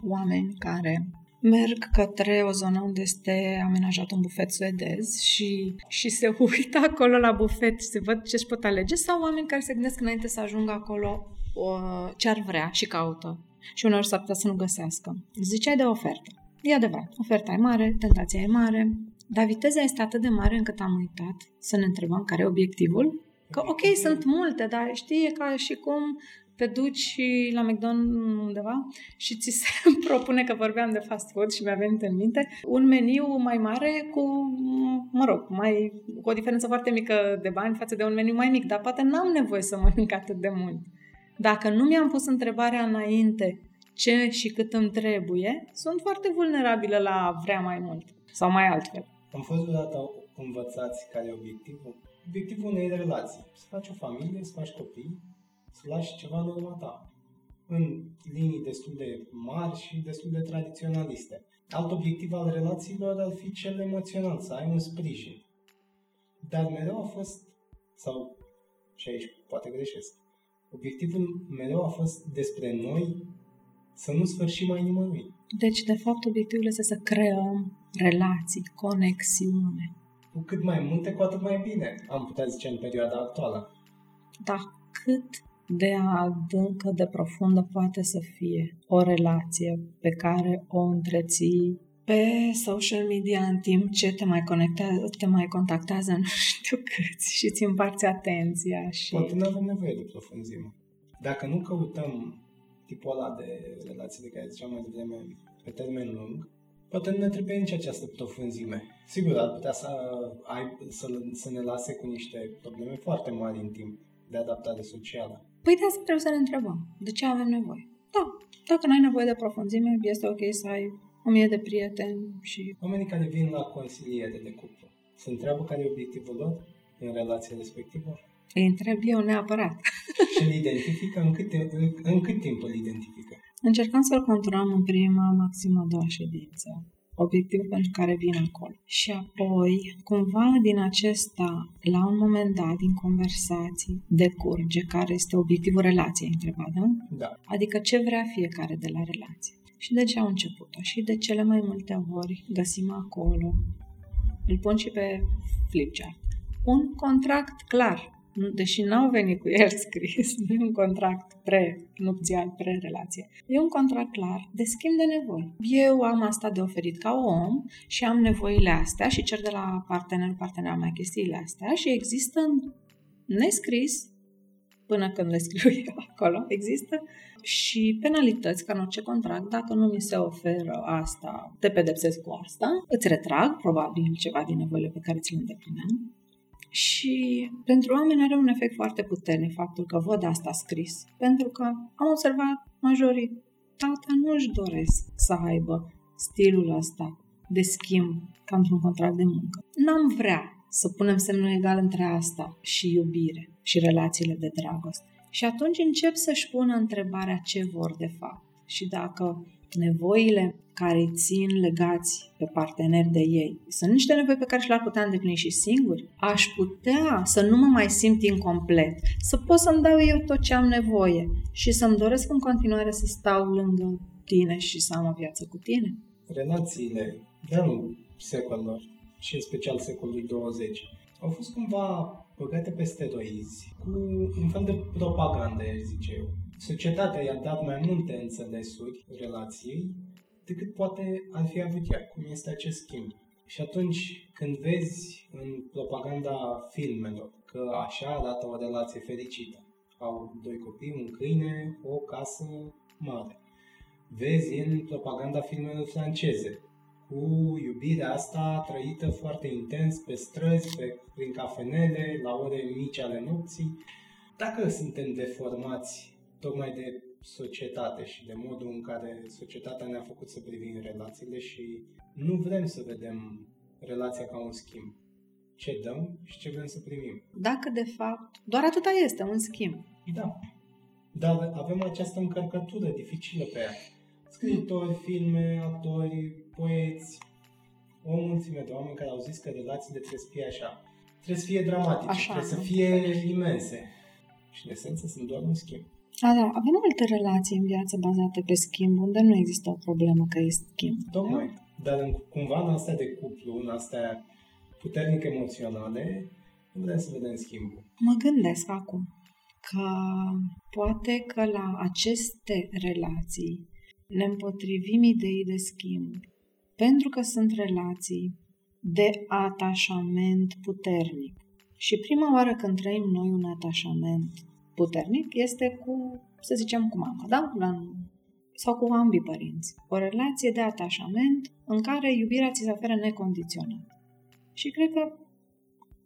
oameni care merg către o zonă unde este amenajat un bufet suedez și, și se uită acolo la bufet și se văd ce își pot alege sau oameni care se gândesc înainte să ajungă acolo ce ar vrea și caută și uneori s-ar putea să nu găsească. Ziceai de ofertă. E adevărat, oferta e mare, tentația e mare, dar viteza este atât de mare încât am uitat să ne întrebăm care e obiectivul. Că ok, sunt multe, dar știi, e ca și cum te duci la McDonald's undeva și ți se propune că vorbeam de fast food și mi-a venit în minte un meniu mai mare cu, mă rog, mai, cu o diferență foarte mică de bani față de un meniu mai mic, dar poate n-am nevoie să mănânc atât de mult. Dacă nu mi-am pus întrebarea înainte ce și cât îmi trebuie, sunt foarte vulnerabilă la a vrea mai mult sau mai altfel. Am fost vreodată învățați care e obiectivul? Obiectivul unei relații. Să faci o familie, să faci copii, să lași ceva în urma ta. În linii destul de mari și destul de tradiționaliste. Alt obiectiv al relațiilor ar fi cel emoțional, să ai un sprijin. Dar mereu a fost, sau și aici poate greșesc, obiectivul mereu a fost despre noi să nu sfârșim mai nimănui. Deci, de fapt, obiectivul este să creăm relații, conexiune. Cu cât mai multe, cu atât mai bine, am putea zice în perioada actuală. Da, cât de adâncă, de profundă poate să fie o relație pe care o întreții pe social media în timp ce te mai, conectează, te mai contactează nu știu câți și ți împarți atenția. Și... Poate nu avem nevoie de profunzime. Dacă nu căutăm tipul ăla de relații de care ziceam mai devreme pe termen lung, poate nu ne trebuie nici această profunzime. Sigur, ar putea să, ai, să, să ne lase cu niște probleme foarte mari în timp de adaptare socială. Păi de asta trebuie să ne întrebăm. De ce avem nevoie? Da, dacă nu ai nevoie de profunzime, este ok să ai o mie de prieteni și... Oamenii care vin la consiliere de cuplu, se întreabă care e obiectivul lor în relația respectivă? Îi întreb eu neapărat. și îl identifică? În cât, în, în cât timp îl identifică? Încercăm să-l conturăm în prima, maximă a doua ședință obiectivul pentru care vin acolo. Și apoi, cumva din acesta, la un moment dat, din conversații, decurge care este obiectivul relației întrebat, da? Da. Adică ce vrea fiecare de la relație. Și de ce au început-o. Și de cele mai multe ori găsim acolo, îl pun și pe flipchart, un contract clar deși n-au venit cu el scris, nu e un contract pre-nupțial, pre-relație. E un contract clar de schimb de nevoi. Eu am asta de oferit ca om și am nevoile astea și cer de la partenerul, partenera mea chestiile astea și există nescris, până când le scriu eu acolo, există și penalități ca în orice contract, dacă nu mi se oferă asta, te pedepsesc cu asta, îți retrag probabil ceva din nevoile pe care ți le îndeplineam și pentru oameni are un efect foarte puternic faptul că văd asta scris. Pentru că am observat majoritatea nu își doresc să aibă stilul ăsta de schimb ca într-un contract de muncă. N-am vrea să punem semnul egal între asta și iubire și relațiile de dragoste. Și atunci încep să-și pună întrebarea ce vor de fapt. Și dacă nevoile care îi țin legați pe parteneri de ei. Sunt niște nevoi pe care și le-ar putea îndeplini și singuri. Aș putea să nu mă mai simt incomplet, să pot să-mi dau eu tot ce am nevoie și să-mi doresc în continuare să stau lângă tine și să am o viață cu tine. Relațiile de anul secolelor și în special secolului 20 au fost cumva băgate pe steroizi cu un fel de propagandă, zice eu. Societatea i-a dat mai multe înțelesuri relației decât poate ar fi avut ea, cum este acest schimb. Și atunci când vezi în propaganda filmelor că așa arată o relație fericită, au doi copii, un câine, o casă mare. Vezi în propaganda filmelor franceze cu iubirea asta trăită foarte intens pe străzi, pe, prin cafenele, la ore mici ale nopții. Dacă suntem deformați tocmai de societate și de modul în care societatea ne-a făcut să privim relațiile și nu vrem să vedem relația ca un schimb. Ce dăm și ce vrem să primim. Dacă, de fapt, doar atâta este, un schimb. Da. Dar avem această încărcătură dificilă pe ea. Scriitori, filme, actori, poeți, o mulțime de oameni care au zis că relațiile trebuie să fie așa. Trebuie să fie dramatice, așa, trebuie să fie imense. Și în esență sunt doar un schimb. A, da, avem multe relații în viață bazate pe schimb, unde nu există o problemă că e schimb. Tocmai. Da? Dar în, cumva în astea de cuplu, în astea puternic emoționale, nu vrem să vedem schimbul. Mă gândesc acum că poate că la aceste relații ne împotrivim idei de schimb, pentru că sunt relații de atașament puternic. Și prima oară când trăim noi un atașament puternic este cu, să zicem, cu mama, da? La, sau cu ambii părinți. O relație de atașament în care iubirea ți se oferă necondiționat. Și cred că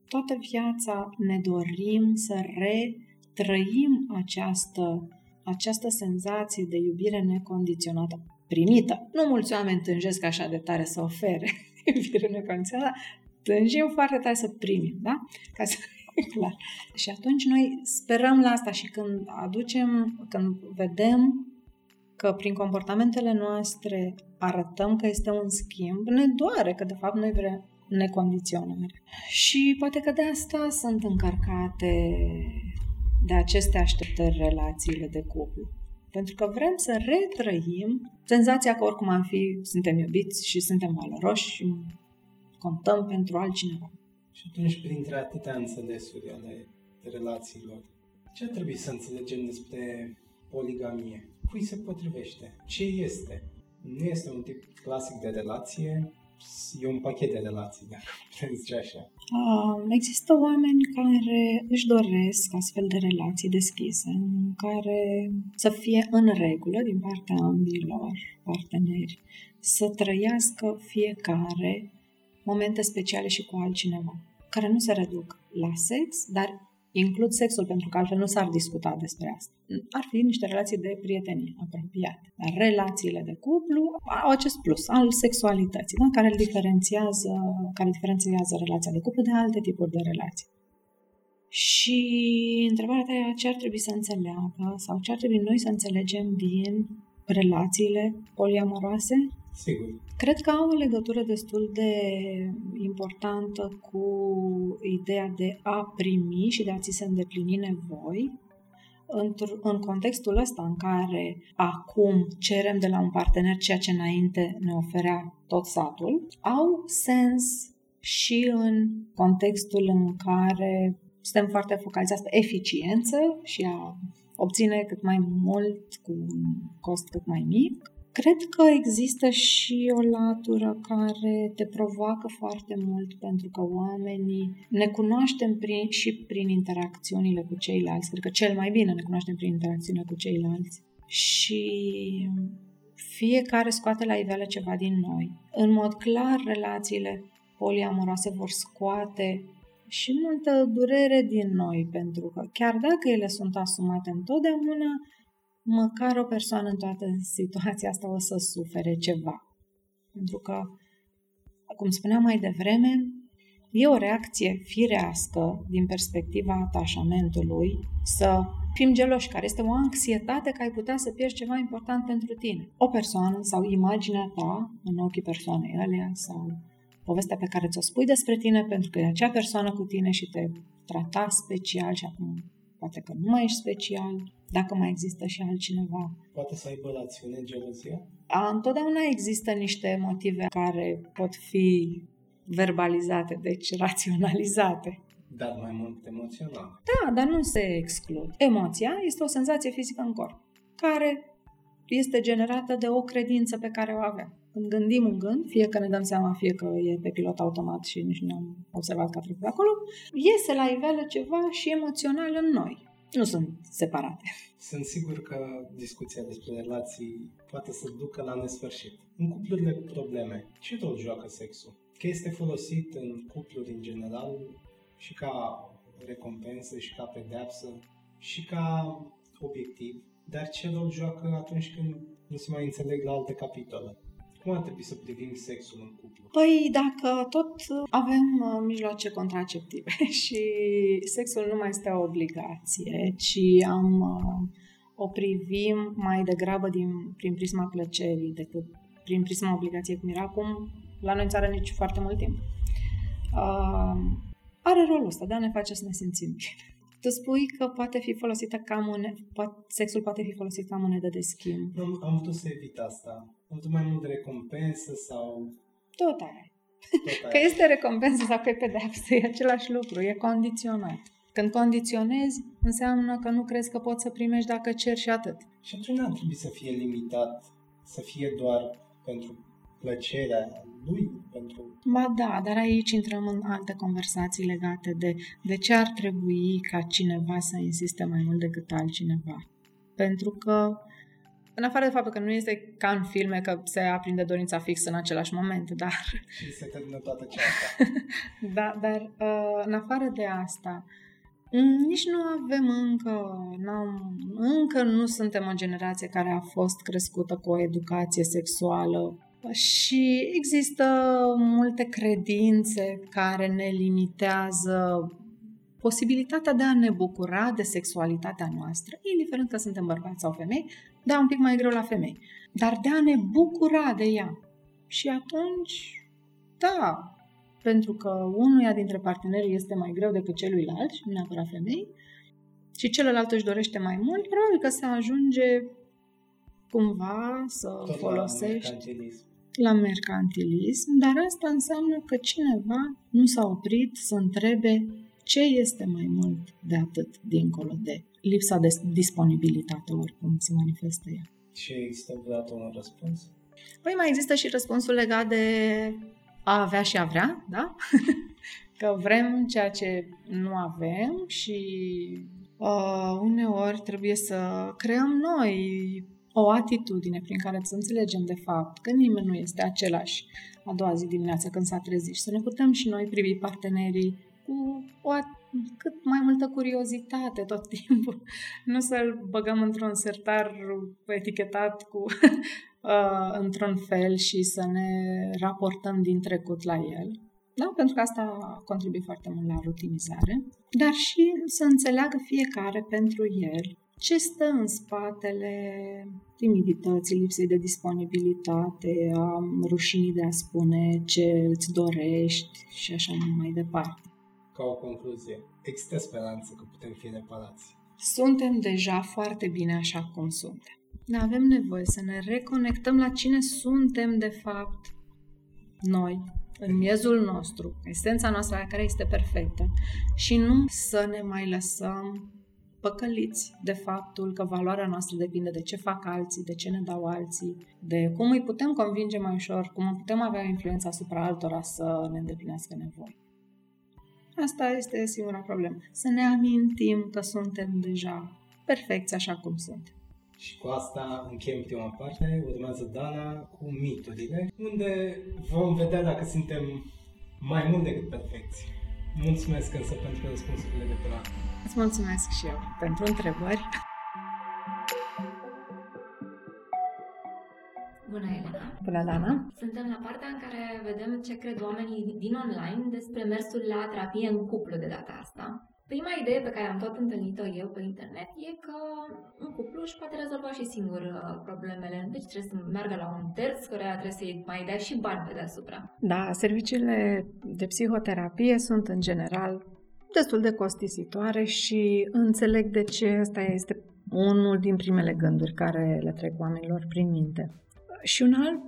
toată viața ne dorim să retrăim această, această senzație de iubire necondiționată primită. Nu mulți oameni tânjesc așa de tare să ofere iubire necondiționată, tânjim foarte tare să primim, da? Ca să clar. Și atunci noi sperăm la asta și când aducem, când vedem că prin comportamentele noastre arătăm că este un schimb, ne doare că de fapt noi vrem necondiționare. Și poate că de asta sunt încărcate de aceste așteptări relațiile de cuplu. Pentru că vrem să retrăim senzația că oricum am fi, suntem iubiți și suntem valoroși și contăm pentru altcineva. Și atunci, printre atâtea înțelesuri ale relațiilor, ce ar trebui să înțelegem despre poligamie? Cui se potrivește? Ce este? Nu este un tip clasic de relație, e un pachet de relații, dacă putem zice așa. Există oameni care își doresc astfel de relații deschise, în care să fie în regulă din partea ambilor parteneri, să trăiască fiecare momente speciale și cu altcineva, care nu se reduc la sex, dar includ sexul pentru că altfel nu s-ar discuta despre asta. Ar fi niște relații de prietenie apropiate. Dar relațiile de cuplu au acest plus al sexualității, da? care îl diferențiază, care diferențiază relația de cuplu de alte tipuri de relații. Și întrebarea ta e ce ar trebui să înțeleagă sau ce ar trebui noi să înțelegem din relațiile poliamoroase Sigur. Cred că au o legătură destul de importantă cu ideea de a primi și de a ți se îndeplini nevoi, în contextul ăsta în care acum cerem de la un partener ceea ce înainte ne oferea tot satul, au sens și în contextul în care suntem foarte focalizați pe eficiență și a obține cât mai mult cu un cost cât mai mic Cred că există și o latură care te provoacă foarte mult pentru că oamenii ne cunoaștem prin, și prin interacțiunile cu ceilalți. Cred că cel mai bine ne cunoaștem prin interacțiunile cu ceilalți. Și fiecare scoate la iveală ceva din noi. În mod clar, relațiile poliamoroase vor scoate și multă durere din noi, pentru că chiar dacă ele sunt asumate întotdeauna, măcar o persoană în toată situația asta o să sufere ceva. Pentru că, cum spuneam mai devreme, e o reacție firească din perspectiva atașamentului să fim geloși, care este o anxietate că ai putea să pierzi ceva important pentru tine. O persoană sau imaginea ta în ochii persoanei alea sau povestea pe care ți-o spui despre tine pentru că e acea persoană cu tine și te trata special și acum poate că nu mai ești special, dacă mai există și altcineva. Poate să aibă rațiune gelozia? A, întotdeauna există niște motive care pot fi verbalizate, deci raționalizate. Dar mai mult emoțional. Da, dar nu se exclud. Emoția este o senzație fizică în corp, care este generată de o credință pe care o avem. Când gândim un gând, fie că ne dăm seama, fie că e pe pilot automat și nici nu am observat că a trecut acolo, iese la iveală ceva și emoțional în noi. Nu sunt separate. Sunt sigur că discuția despre relații poate să ducă la nesfârșit. În cuplurile cu probleme, ce rol joacă sexul? Că este folosit în cupluri în general și ca recompensă și ca pedeapsă și ca obiectiv, dar ce rol joacă atunci când nu se mai înțeleg la alte capitole? Cum ar trebui să privim sexul în cuplu? Păi dacă tot avem uh, mijloace contraceptive și sexul nu mai este o obligație, ci am uh, o privim mai degrabă din, prin prisma plăcerii decât prin prisma obligației, cum era acum la noi în țară nici foarte mult timp. Uh, are rolul ăsta de a ne face să ne simțim bine. Tu spui că poate fi folosită ca monedă, sexul poate fi folosit ca monedă de schimb. Am, am putut să evit asta. Am putut mai mult de recompensă sau... Tot aia. Tot că este recompensă sau că e pedeapsă, e același lucru, e condiționat. Când condiționezi, înseamnă că nu crezi că poți să primești dacă cer și atât. Și atunci nu ar trebui să fie limitat, să fie doar pentru plăcerea lui pentru... Ba da, dar aici intrăm în alte conversații legate de de ce ar trebui ca cineva să insiste mai mult decât altcineva. Pentru că, în afară de faptul că nu este ca în filme că se aprinde dorința fix în același moment, dar... Și se termină toată ceasta. da, dar uh, în afară de asta, nici nu avem încă, n-am, încă nu suntem o generație care a fost crescută cu o educație sexuală și există multe credințe care ne limitează posibilitatea de a ne bucura de sexualitatea noastră, indiferent că suntem bărbați sau femei, da, un pic mai greu la femei, dar de a ne bucura de ea. Și atunci, da, pentru că unuia dintre parteneri este mai greu decât celuilalt, nu neapărat femei, și celălalt își dorește mai mult, probabil că se ajunge cumva să Tot folosești la mercantilism, dar asta înseamnă că cineva nu s-a oprit să întrebe ce este mai mult de atât dincolo de lipsa de disponibilitate oricum se manifestă ea. Și există vreodată un răspuns? Păi mai există și răspunsul legat de a avea și a vrea, da? că vrem ceea ce nu avem și uh, uneori trebuie să creăm noi o atitudine prin care să înțelegem de fapt că nimeni nu este același a doua zi dimineața când s-a trezit și să ne putem și noi privi partenerii cu o cât mai multă curiozitate tot timpul. Nu să-l băgăm într-un sertar etichetat cu uh, într-un fel și să ne raportăm din trecut la el. Da? Pentru că asta contribuie foarte mult la rutinizare, dar și să înțeleagă fiecare pentru el ce stă în spatele timidității, lipsei de disponibilitate, a rușinii de a spune ce îți dorești și așa mai departe. Ca o concluzie, există speranță că putem fi reparați. Suntem deja foarte bine așa cum suntem. Ne avem nevoie să ne reconectăm la cine suntem de fapt noi, în miezul nostru, esența noastră care este perfectă și nu să ne mai lăsăm păcăliți de faptul că valoarea noastră depinde de ce fac alții, de ce ne dau alții, de cum îi putem convinge mai ușor, cum putem avea influența asupra altora să ne îndeplinească nevoi. Asta este singura problemă. Să ne amintim că suntem deja perfecți așa cum sunt. Și cu asta încheiem prima parte, urmează Dana cu miturile, unde vom vedea dacă suntem mai mult decât perfecți. Mulțumesc însă pentru răspunsurile de până acum. Îți mulțumesc și eu pentru întrebări. Bună, Elena! Bună, Dana! Suntem la partea în care vedem ce cred oamenii din online despre mersul la terapie în cuplu de data asta. Prima idee pe care am tot întâlnit-o eu pe internet e că un cuplu își poate rezolva și singur uh, problemele. Deci trebuie să meargă la un terț, care trebuie să-i mai dea și bani pe deasupra. Da, serviciile de psihoterapie sunt în general destul de costisitoare și înțeleg de ce ăsta este unul din primele gânduri care le trec oamenilor prin minte. Și un alt,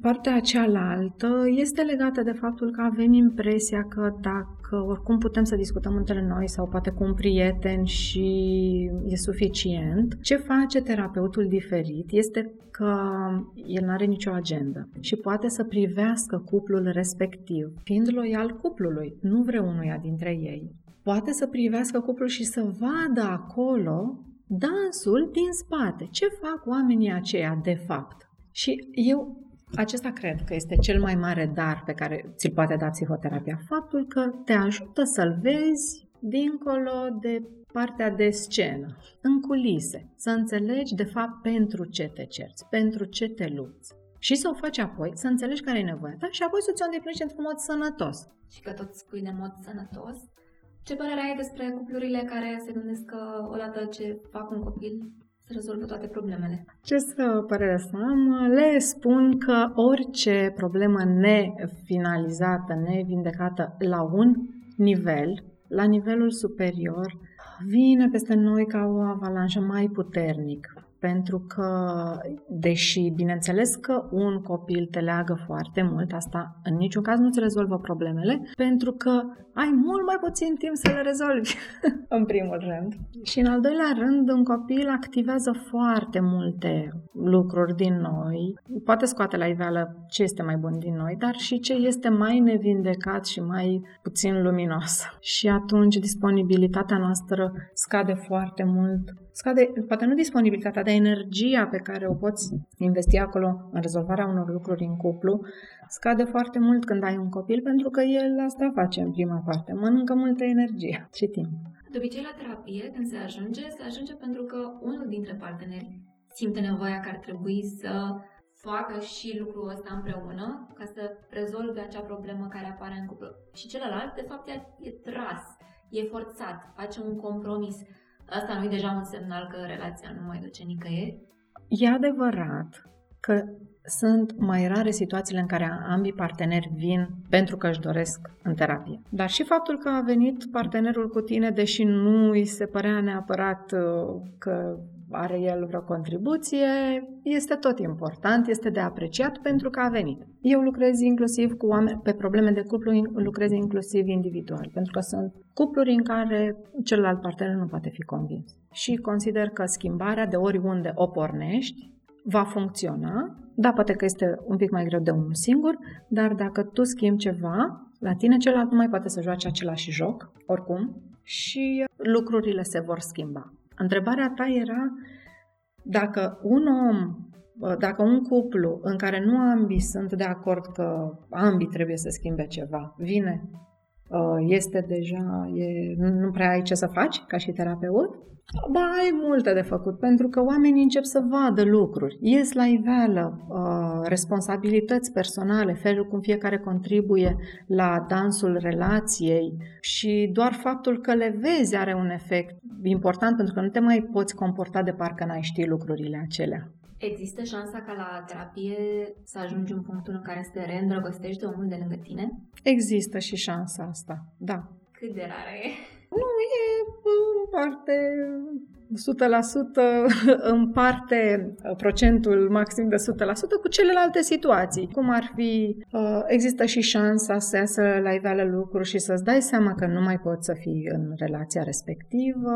partea cealaltă este legată de faptul că avem impresia că dacă oricum putem să discutăm între noi sau poate cu un prieten și e suficient, ce face terapeutul diferit este că el nu are nicio agendă și poate să privească cuplul respectiv, fiind loial cuplului, nu vreunuia dintre ei. Poate să privească cuplul și să vadă acolo dansul din spate. Ce fac oamenii aceia de fapt? Și eu acesta cred că este cel mai mare dar pe care ți-l poate da psihoterapia. Faptul că te ajută să-l vezi dincolo de partea de scenă, în culise, să înțelegi de fapt pentru ce te cerți, pentru ce te lupți. Și să o faci apoi, să înțelegi care e nevoia ta și apoi să ți-o îndeplinești într-un mod sănătos. Și că tot spui de mod sănătos. Ce părere ai despre cuplurile care se gândesc că odată ce fac un copil să rezolvă toate problemele. Ce să părere să am? Le spun că orice problemă nefinalizată, nevindecată la un nivel, la nivelul superior, vine peste noi ca o avalanșă mai puternic pentru că, deși bineînțeles că un copil te leagă foarte mult, asta în niciun caz nu-ți rezolvă problemele, pentru că ai mult mai puțin timp să le rezolvi, în primul rând. Și în al doilea rând, un copil activează foarte multe lucruri din noi, poate scoate la iveală ce este mai bun din noi, dar și ce este mai nevindecat și mai puțin luminos. Și atunci disponibilitatea noastră scade foarte mult scade, poate nu disponibilitatea, dar energia pe care o poți investi acolo în rezolvarea unor lucruri în cuplu, scade foarte mult când ai un copil, pentru că el asta face în prima parte, mănâncă multă energie și timp. De obicei, la terapie, când se ajunge, se ajunge pentru că unul dintre parteneri simte nevoia că ar trebui să facă și lucrul ăsta împreună ca să rezolve acea problemă care apare în cuplu. Și celălalt, de fapt, e, e tras, e forțat, face un compromis. Asta nu e deja un semnal că relația nu mai duce nicăieri? E adevărat că sunt mai rare situațiile în care ambii parteneri vin pentru că își doresc în terapie. Dar și faptul că a venit partenerul cu tine, deși nu îi se părea neapărat uh, că are el vreo contribuție, este tot important, este de apreciat pentru că a venit. Eu lucrez inclusiv cu oameni, pe probleme de cuplu, lucrez inclusiv individual, pentru că sunt cupluri în care celălalt partener nu poate fi convins. Și consider că schimbarea de oriunde o pornești va funcționa. Da, poate că este un pic mai greu de unul singur, dar dacă tu schimbi ceva, la tine celălalt nu mai poate să joace același joc, oricum, și lucrurile se vor schimba. Întrebarea ta era dacă un om, dacă un cuplu în care nu ambii sunt de acord că ambii trebuie să schimbe ceva, vine, este deja, e, nu prea ai ce să faci ca și terapeut, Ba, ai multe de făcut, pentru că oamenii încep să vadă lucruri, ies la iveală uh, responsabilități personale, felul cum fiecare contribuie la dansul relației și doar faptul că le vezi are un efect important pentru că nu te mai poți comporta de parcă n-ai ști lucrurile acelea. Există șansa ca la terapie să ajungi în punctul în care să te reîndrăgostești de omul de lângă tine? Există și șansa asta, da. Cât de rară e? Nu, e parte 100% împarte uh, procentul maxim de 100% cu celelalte situații. Cum ar fi, uh, există și șansa să iasă la iveală lucruri și să-ți dai seama că nu mai poți să fii în relația respectivă.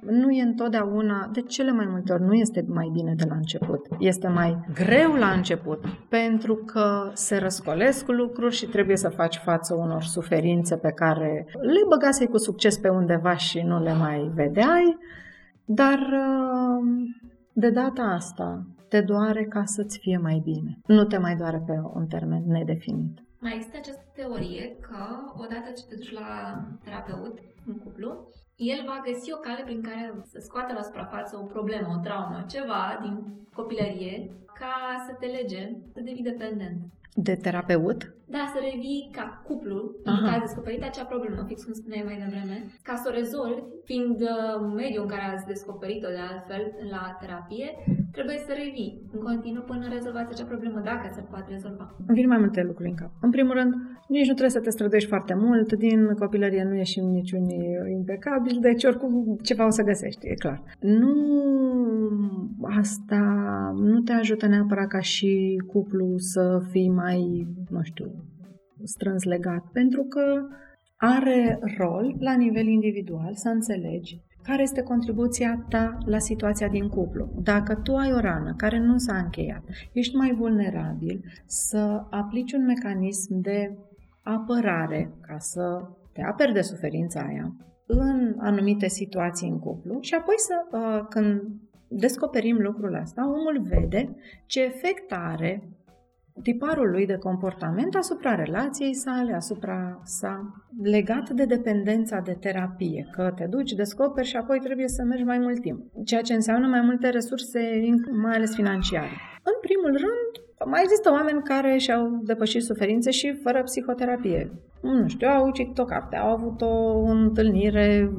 Nu e întotdeauna, de cele mai multe ori, nu este mai bine de la început. Este mai greu la început pentru că se răscolesc lucruri și trebuie să faci față unor suferințe pe care le băgasei cu succes pe undeva și nu le mai vedeai. Dar uh, de data asta te doare ca să-ți fie mai bine. Nu te mai doare pe un termen nedefinit. Mai există această teorie că odată ce te duci la terapeut în cuplu, el va găsi o cale prin care să scoată la suprafață o problemă, o traumă, ceva din copilărie, ca să te lege, să devii dependent. De terapeut? Da, să revii ca cuplu, pentru că ați descoperit acea problemă, fix cum spuneai mai devreme, ca să o rezolvi, fiind uh, mediul în care ați descoperit-o de altfel la terapie, trebuie să revii în continuu până rezolvați acea problemă, dacă se poate rezolva. Îmi vin mai multe lucruri în cap. În primul rând, nici nu trebuie să te străduiești foarte mult, din copilărie nu ieșim niciunii impecabil, deci oricum ceva o să găsești, e clar. Nu asta nu te ajută neapărat ca și cuplu să fii mai, nu știu, strâns legat, pentru că are rol la nivel individual să înțelegi care este contribuția ta la situația din cuplu. Dacă tu ai o rană care nu s-a încheiat, ești mai vulnerabil să aplici un mecanism de apărare ca să te aperi de suferința aia în anumite situații în cuplu și apoi să, uh, când descoperim lucrul ăsta, omul vede ce efect are tiparul lui de comportament asupra relației sale, asupra sa, legat de dependența de terapie, că te duci, descoperi și apoi trebuie să mergi mai mult timp, ceea ce înseamnă mai multe resurse, mai ales financiare. În primul rând, mai există oameni care și-au depășit suferințe și fără psihoterapie. Nu știu, au citit o carte, au avut o întâlnire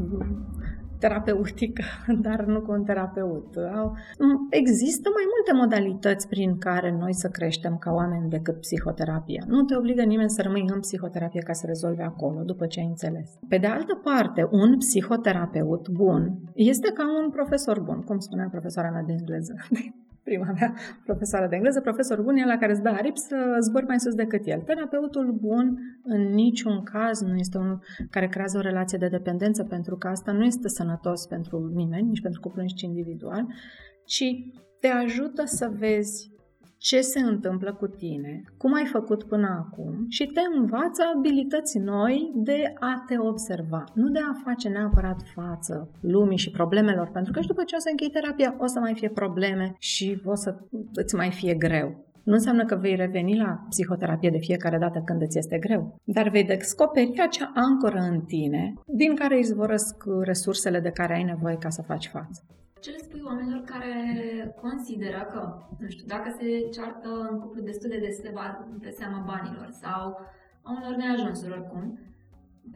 terapeutică, dar nu cu un terapeut. Există mai multe modalități prin care noi să creștem ca oameni decât psihoterapia. Nu te obligă nimeni să rămâi în psihoterapie ca să rezolvi acolo, după ce ai înțeles. Pe de altă parte, un psihoterapeut bun este ca un profesor bun, cum spunea profesoara mea de engleză prima mea profesoară de engleză, profesor bun e la care îți dă aripi să zbori mai sus decât el. Terapeutul bun în niciun caz nu este unul care creează o relație de dependență, pentru că asta nu este sănătos pentru nimeni, nici pentru cuplu, nici individual, ci te ajută să vezi ce se întâmplă cu tine, cum ai făcut până acum și te învață abilități noi de a te observa, nu de a face neapărat față lumii și problemelor, pentru că și după ce o să închei terapia o să mai fie probleme și o să îți mai fie greu. Nu înseamnă că vei reveni la psihoterapie de fiecare dată când îți este greu, dar vei descoperi acea ancoră în tine din care izvorăsc resursele de care ai nevoie ca să faci față. Ce le spui oamenilor care consideră că, nu știu, dacă se ceartă în cuplu destul de des pe seama banilor sau a unor neajunsuri oricum,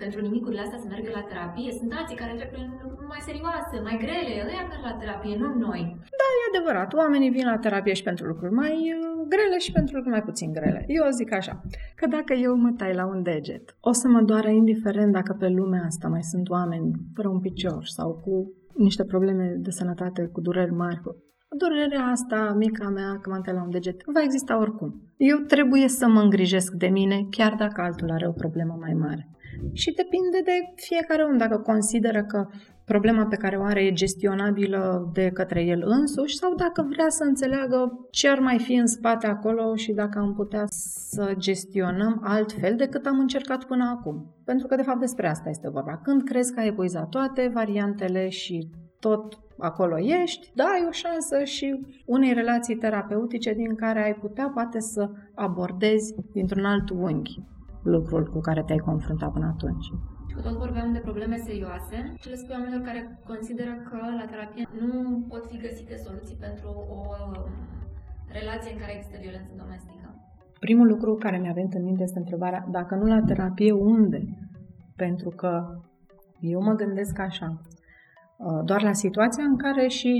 pentru nimicurile astea să meargă la terapie. Sunt alții care trec prin lucruri mai serioase, mai grele, ăia merg la terapie, nu noi. Da, e adevărat. Oamenii vin la terapie și pentru lucruri mai uh, grele și pentru lucruri mai puțin grele. Eu zic așa, că dacă eu mă tai la un deget, o să mă doară indiferent dacă pe lumea asta mai sunt oameni fără un picior sau cu niște probleme de sănătate cu dureri mari, durerea asta, mica mea, că m-am la un deget, va exista oricum. Eu trebuie să mă îngrijesc de mine, chiar dacă altul are o problemă mai mare. Și depinde de fiecare om dacă consideră că problema pe care o are e gestionabilă de către el însuși sau dacă vrea să înțeleagă ce ar mai fi în spate acolo și dacă am putea să gestionăm altfel decât am încercat până acum. Pentru că, de fapt, despre asta este vorba. Când crezi că ai epuizat toate variantele și tot acolo ești, dai o șansă și unei relații terapeutice din care ai putea poate să abordezi dintr-un alt unghi lucrul cu care te-ai confruntat până atunci. Și că tot vorbeam de probleme serioase, ce le spui oamenilor care consideră că la terapie nu pot fi găsite soluții pentru o um, relație în care există violență domestică? Primul lucru care mi-a venit în minte este întrebarea, dacă nu la terapie, unde? Pentru că eu mă gândesc așa, uh, doar la situația în care și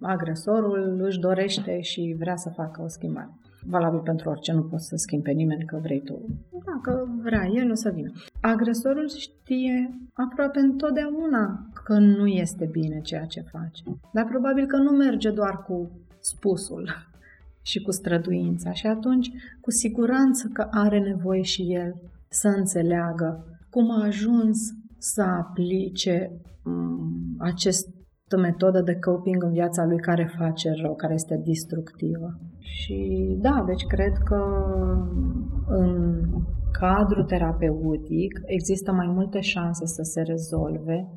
agresorul își dorește și vrea să facă o schimbare valabil pentru orice, nu poți să schimbi pe nimeni că vrei tu. Dacă vrea el, o să vină. Agresorul știe aproape întotdeauna că nu este bine ceea ce face. Dar probabil că nu merge doar cu spusul și cu străduința și atunci cu siguranță că are nevoie și el să înțeleagă cum a ajuns să aplice um, acest metodă de coping în viața lui care face rău, care este destructivă. Și da, deci cred că în cadru terapeutic există mai multe șanse să se rezolve,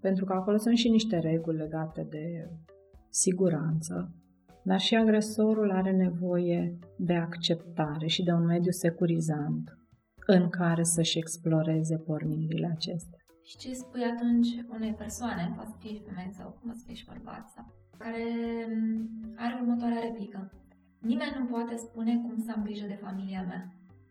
pentru că acolo sunt și niște reguli legate de siguranță, dar și agresorul are nevoie de acceptare și de un mediu securizant în care să-și exploreze pornirile acestea. Și ce spui atunci unei persoane, poate să fie femeie sau cum să fie și bărbat, sau, care mm, are următoarea replică. Nimeni nu poate spune cum să am grijă de familia mea.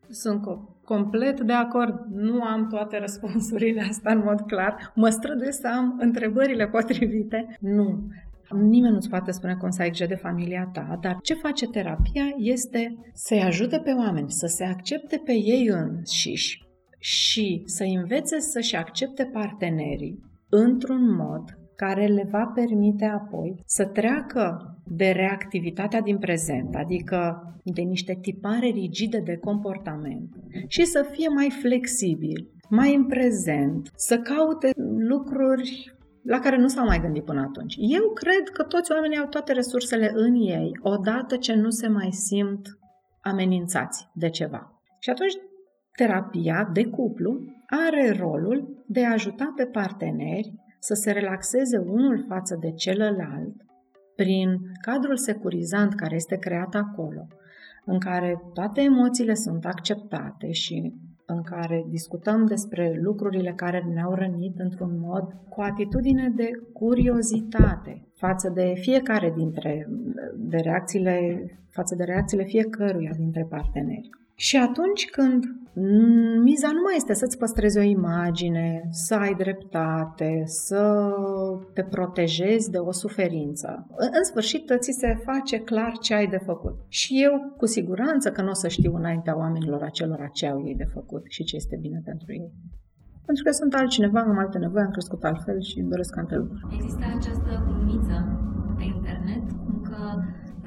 Sunt complet de acord. Nu am toate răspunsurile astea în mod clar. Mă străduiesc să am întrebările potrivite. Nu. Nimeni nu-ți poate spune cum să ai grijă de familia ta, dar ce face terapia este să-i ajute pe oameni să se accepte pe ei înșiși și să învețe să-și accepte partenerii într-un mod care le va permite apoi să treacă de reactivitatea din prezent, adică de niște tipare rigide de comportament și să fie mai flexibil, mai în prezent, să caute lucruri la care nu s-au mai gândit până atunci. Eu cred că toți oamenii au toate resursele în ei odată ce nu se mai simt amenințați de ceva. Și atunci terapia de cuplu are rolul de a ajuta pe parteneri să se relaxeze unul față de celălalt prin cadrul securizant care este creat acolo, în care toate emoțiile sunt acceptate și în care discutăm despre lucrurile care ne-au rănit într-un mod cu atitudine de curiozitate față de fiecare dintre de reacțiile, față de reacțiile fiecăruia dintre parteneri. Și atunci când miza nu mai este să-ți păstrezi o imagine, să ai dreptate, să te protejezi de o suferință, în sfârșit ți se face clar ce ai de făcut. Și eu cu siguranță că nu o să știu înaintea oamenilor acelora ce au ei de făcut și ce este bine pentru ei. Pentru că sunt altcineva, am alte nevoi, am crescut altfel și îmi doresc alte lucruri. Există această glumiță pe internet cum că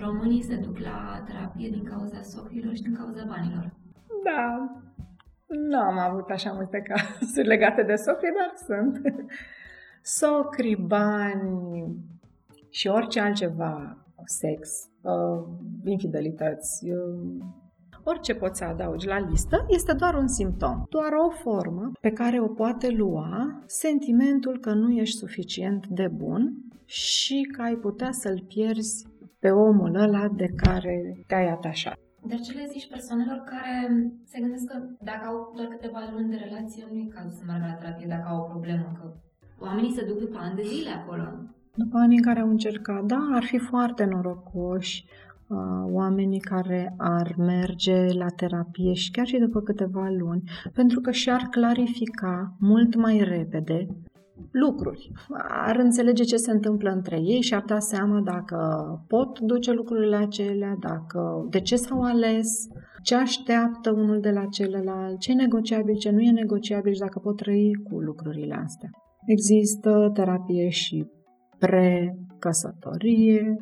românii se duc la terapie din cauza socrilor și din cauza banilor. Da, nu am avut așa multe cazuri legate de socri, dar sunt. Socri, bani și orice altceva, sex, uh, infidelități, uh, orice poți să adaugi la listă, este doar un simptom, doar o formă pe care o poate lua sentimentul că nu ești suficient de bun și că ai putea să-l pierzi pe omul ăla de care te-ai atașat. Dar ce le zici persoanelor care se gândesc că dacă au doar câteva luni de relație, nu e cazul să meargă la terapie dacă au o problemă, că oamenii se duc după ani de zile acolo. După anii în care au încercat, da, ar fi foarte norocoși uh, oamenii care ar merge la terapie și chiar și după câteva luni, pentru că și-ar clarifica mult mai repede lucruri. Ar înțelege ce se întâmplă între ei și ar da seama dacă pot duce lucrurile acelea, dacă, de ce s-au ales, ce așteaptă unul de la celălalt, ce e negociabil, ce nu e negociabil și dacă pot trăi cu lucrurile astea. Există terapie și pre-căsătorie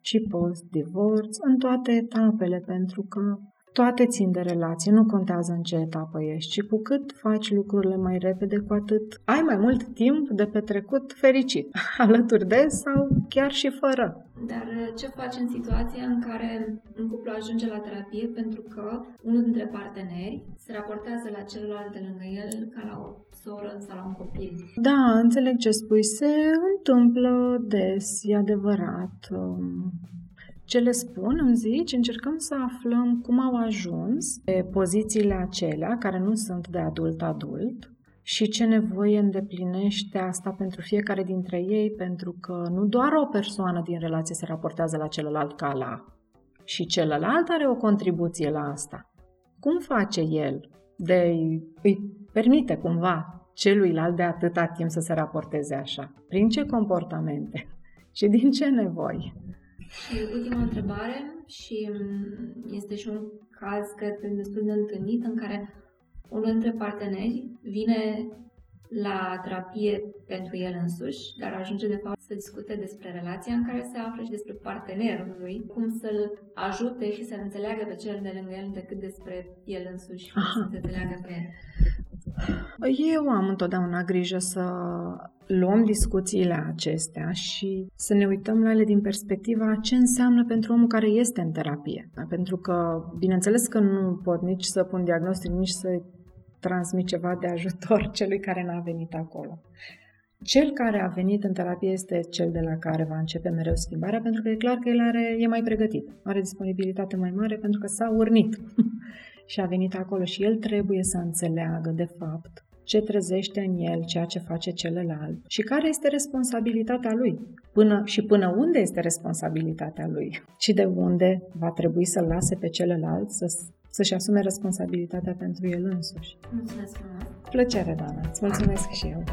și post-divorț în toate etapele, pentru că toate țin de relație, nu contează în ce etapă ești, ci cu cât faci lucrurile mai repede, cu atât ai mai mult timp de petrecut fericit, alături de sau chiar și fără. Dar uh, ce faci în situația în care un cuplu ajunge la terapie pentru că unul dintre parteneri se raportează la celălalt de lângă el ca la o soră sau la un copil? Da, înțeleg ce spui. Se întâmplă des, e adevărat. Um, ce le spun, îmi zici, încercăm să aflăm cum au ajuns pe pozițiile acelea, care nu sunt de adult-adult, și ce nevoie îndeplinește asta pentru fiecare dintre ei, pentru că nu doar o persoană din relație se raportează la celălalt ca la, și celălalt are o contribuție la asta. Cum face el de îi permite cumva celuilalt de atâta timp să se raporteze așa? Prin ce comportamente? Și din ce nevoi? Și ultima întrebare și mm, este și un caz, cred că destul de întâlnit, în care unul dintre parteneri vine la terapie pentru el însuși, dar ajunge de fapt să discute despre relația în care se află și despre partenerul lui, cum să-l ajute și să-l înțeleagă pe cel de lângă el decât despre el însuși, cum să se înțeleagă pe el. Eu am întotdeauna grijă să luăm discuțiile acestea și să ne uităm la ele din perspectiva ce înseamnă pentru omul care este în terapie. Da? Pentru că, bineînțeles că nu pot nici să pun diagnostic, nici să transmit ceva de ajutor celui care n-a venit acolo. Cel care a venit în terapie este cel de la care va începe mereu schimbarea, pentru că e clar că el are, e mai pregătit, are disponibilitate mai mare pentru că s-a urnit și a venit acolo și el trebuie să înțeleagă, de fapt, ce trezește în el ceea ce face celălalt și care este responsabilitatea lui. Până, și până unde este responsabilitatea lui și de unde va trebui să lase pe celălalt să, să-și asume responsabilitatea pentru el însuși. Mulțumesc frumos! Plăcere, Dana! Îți mulțumesc și eu!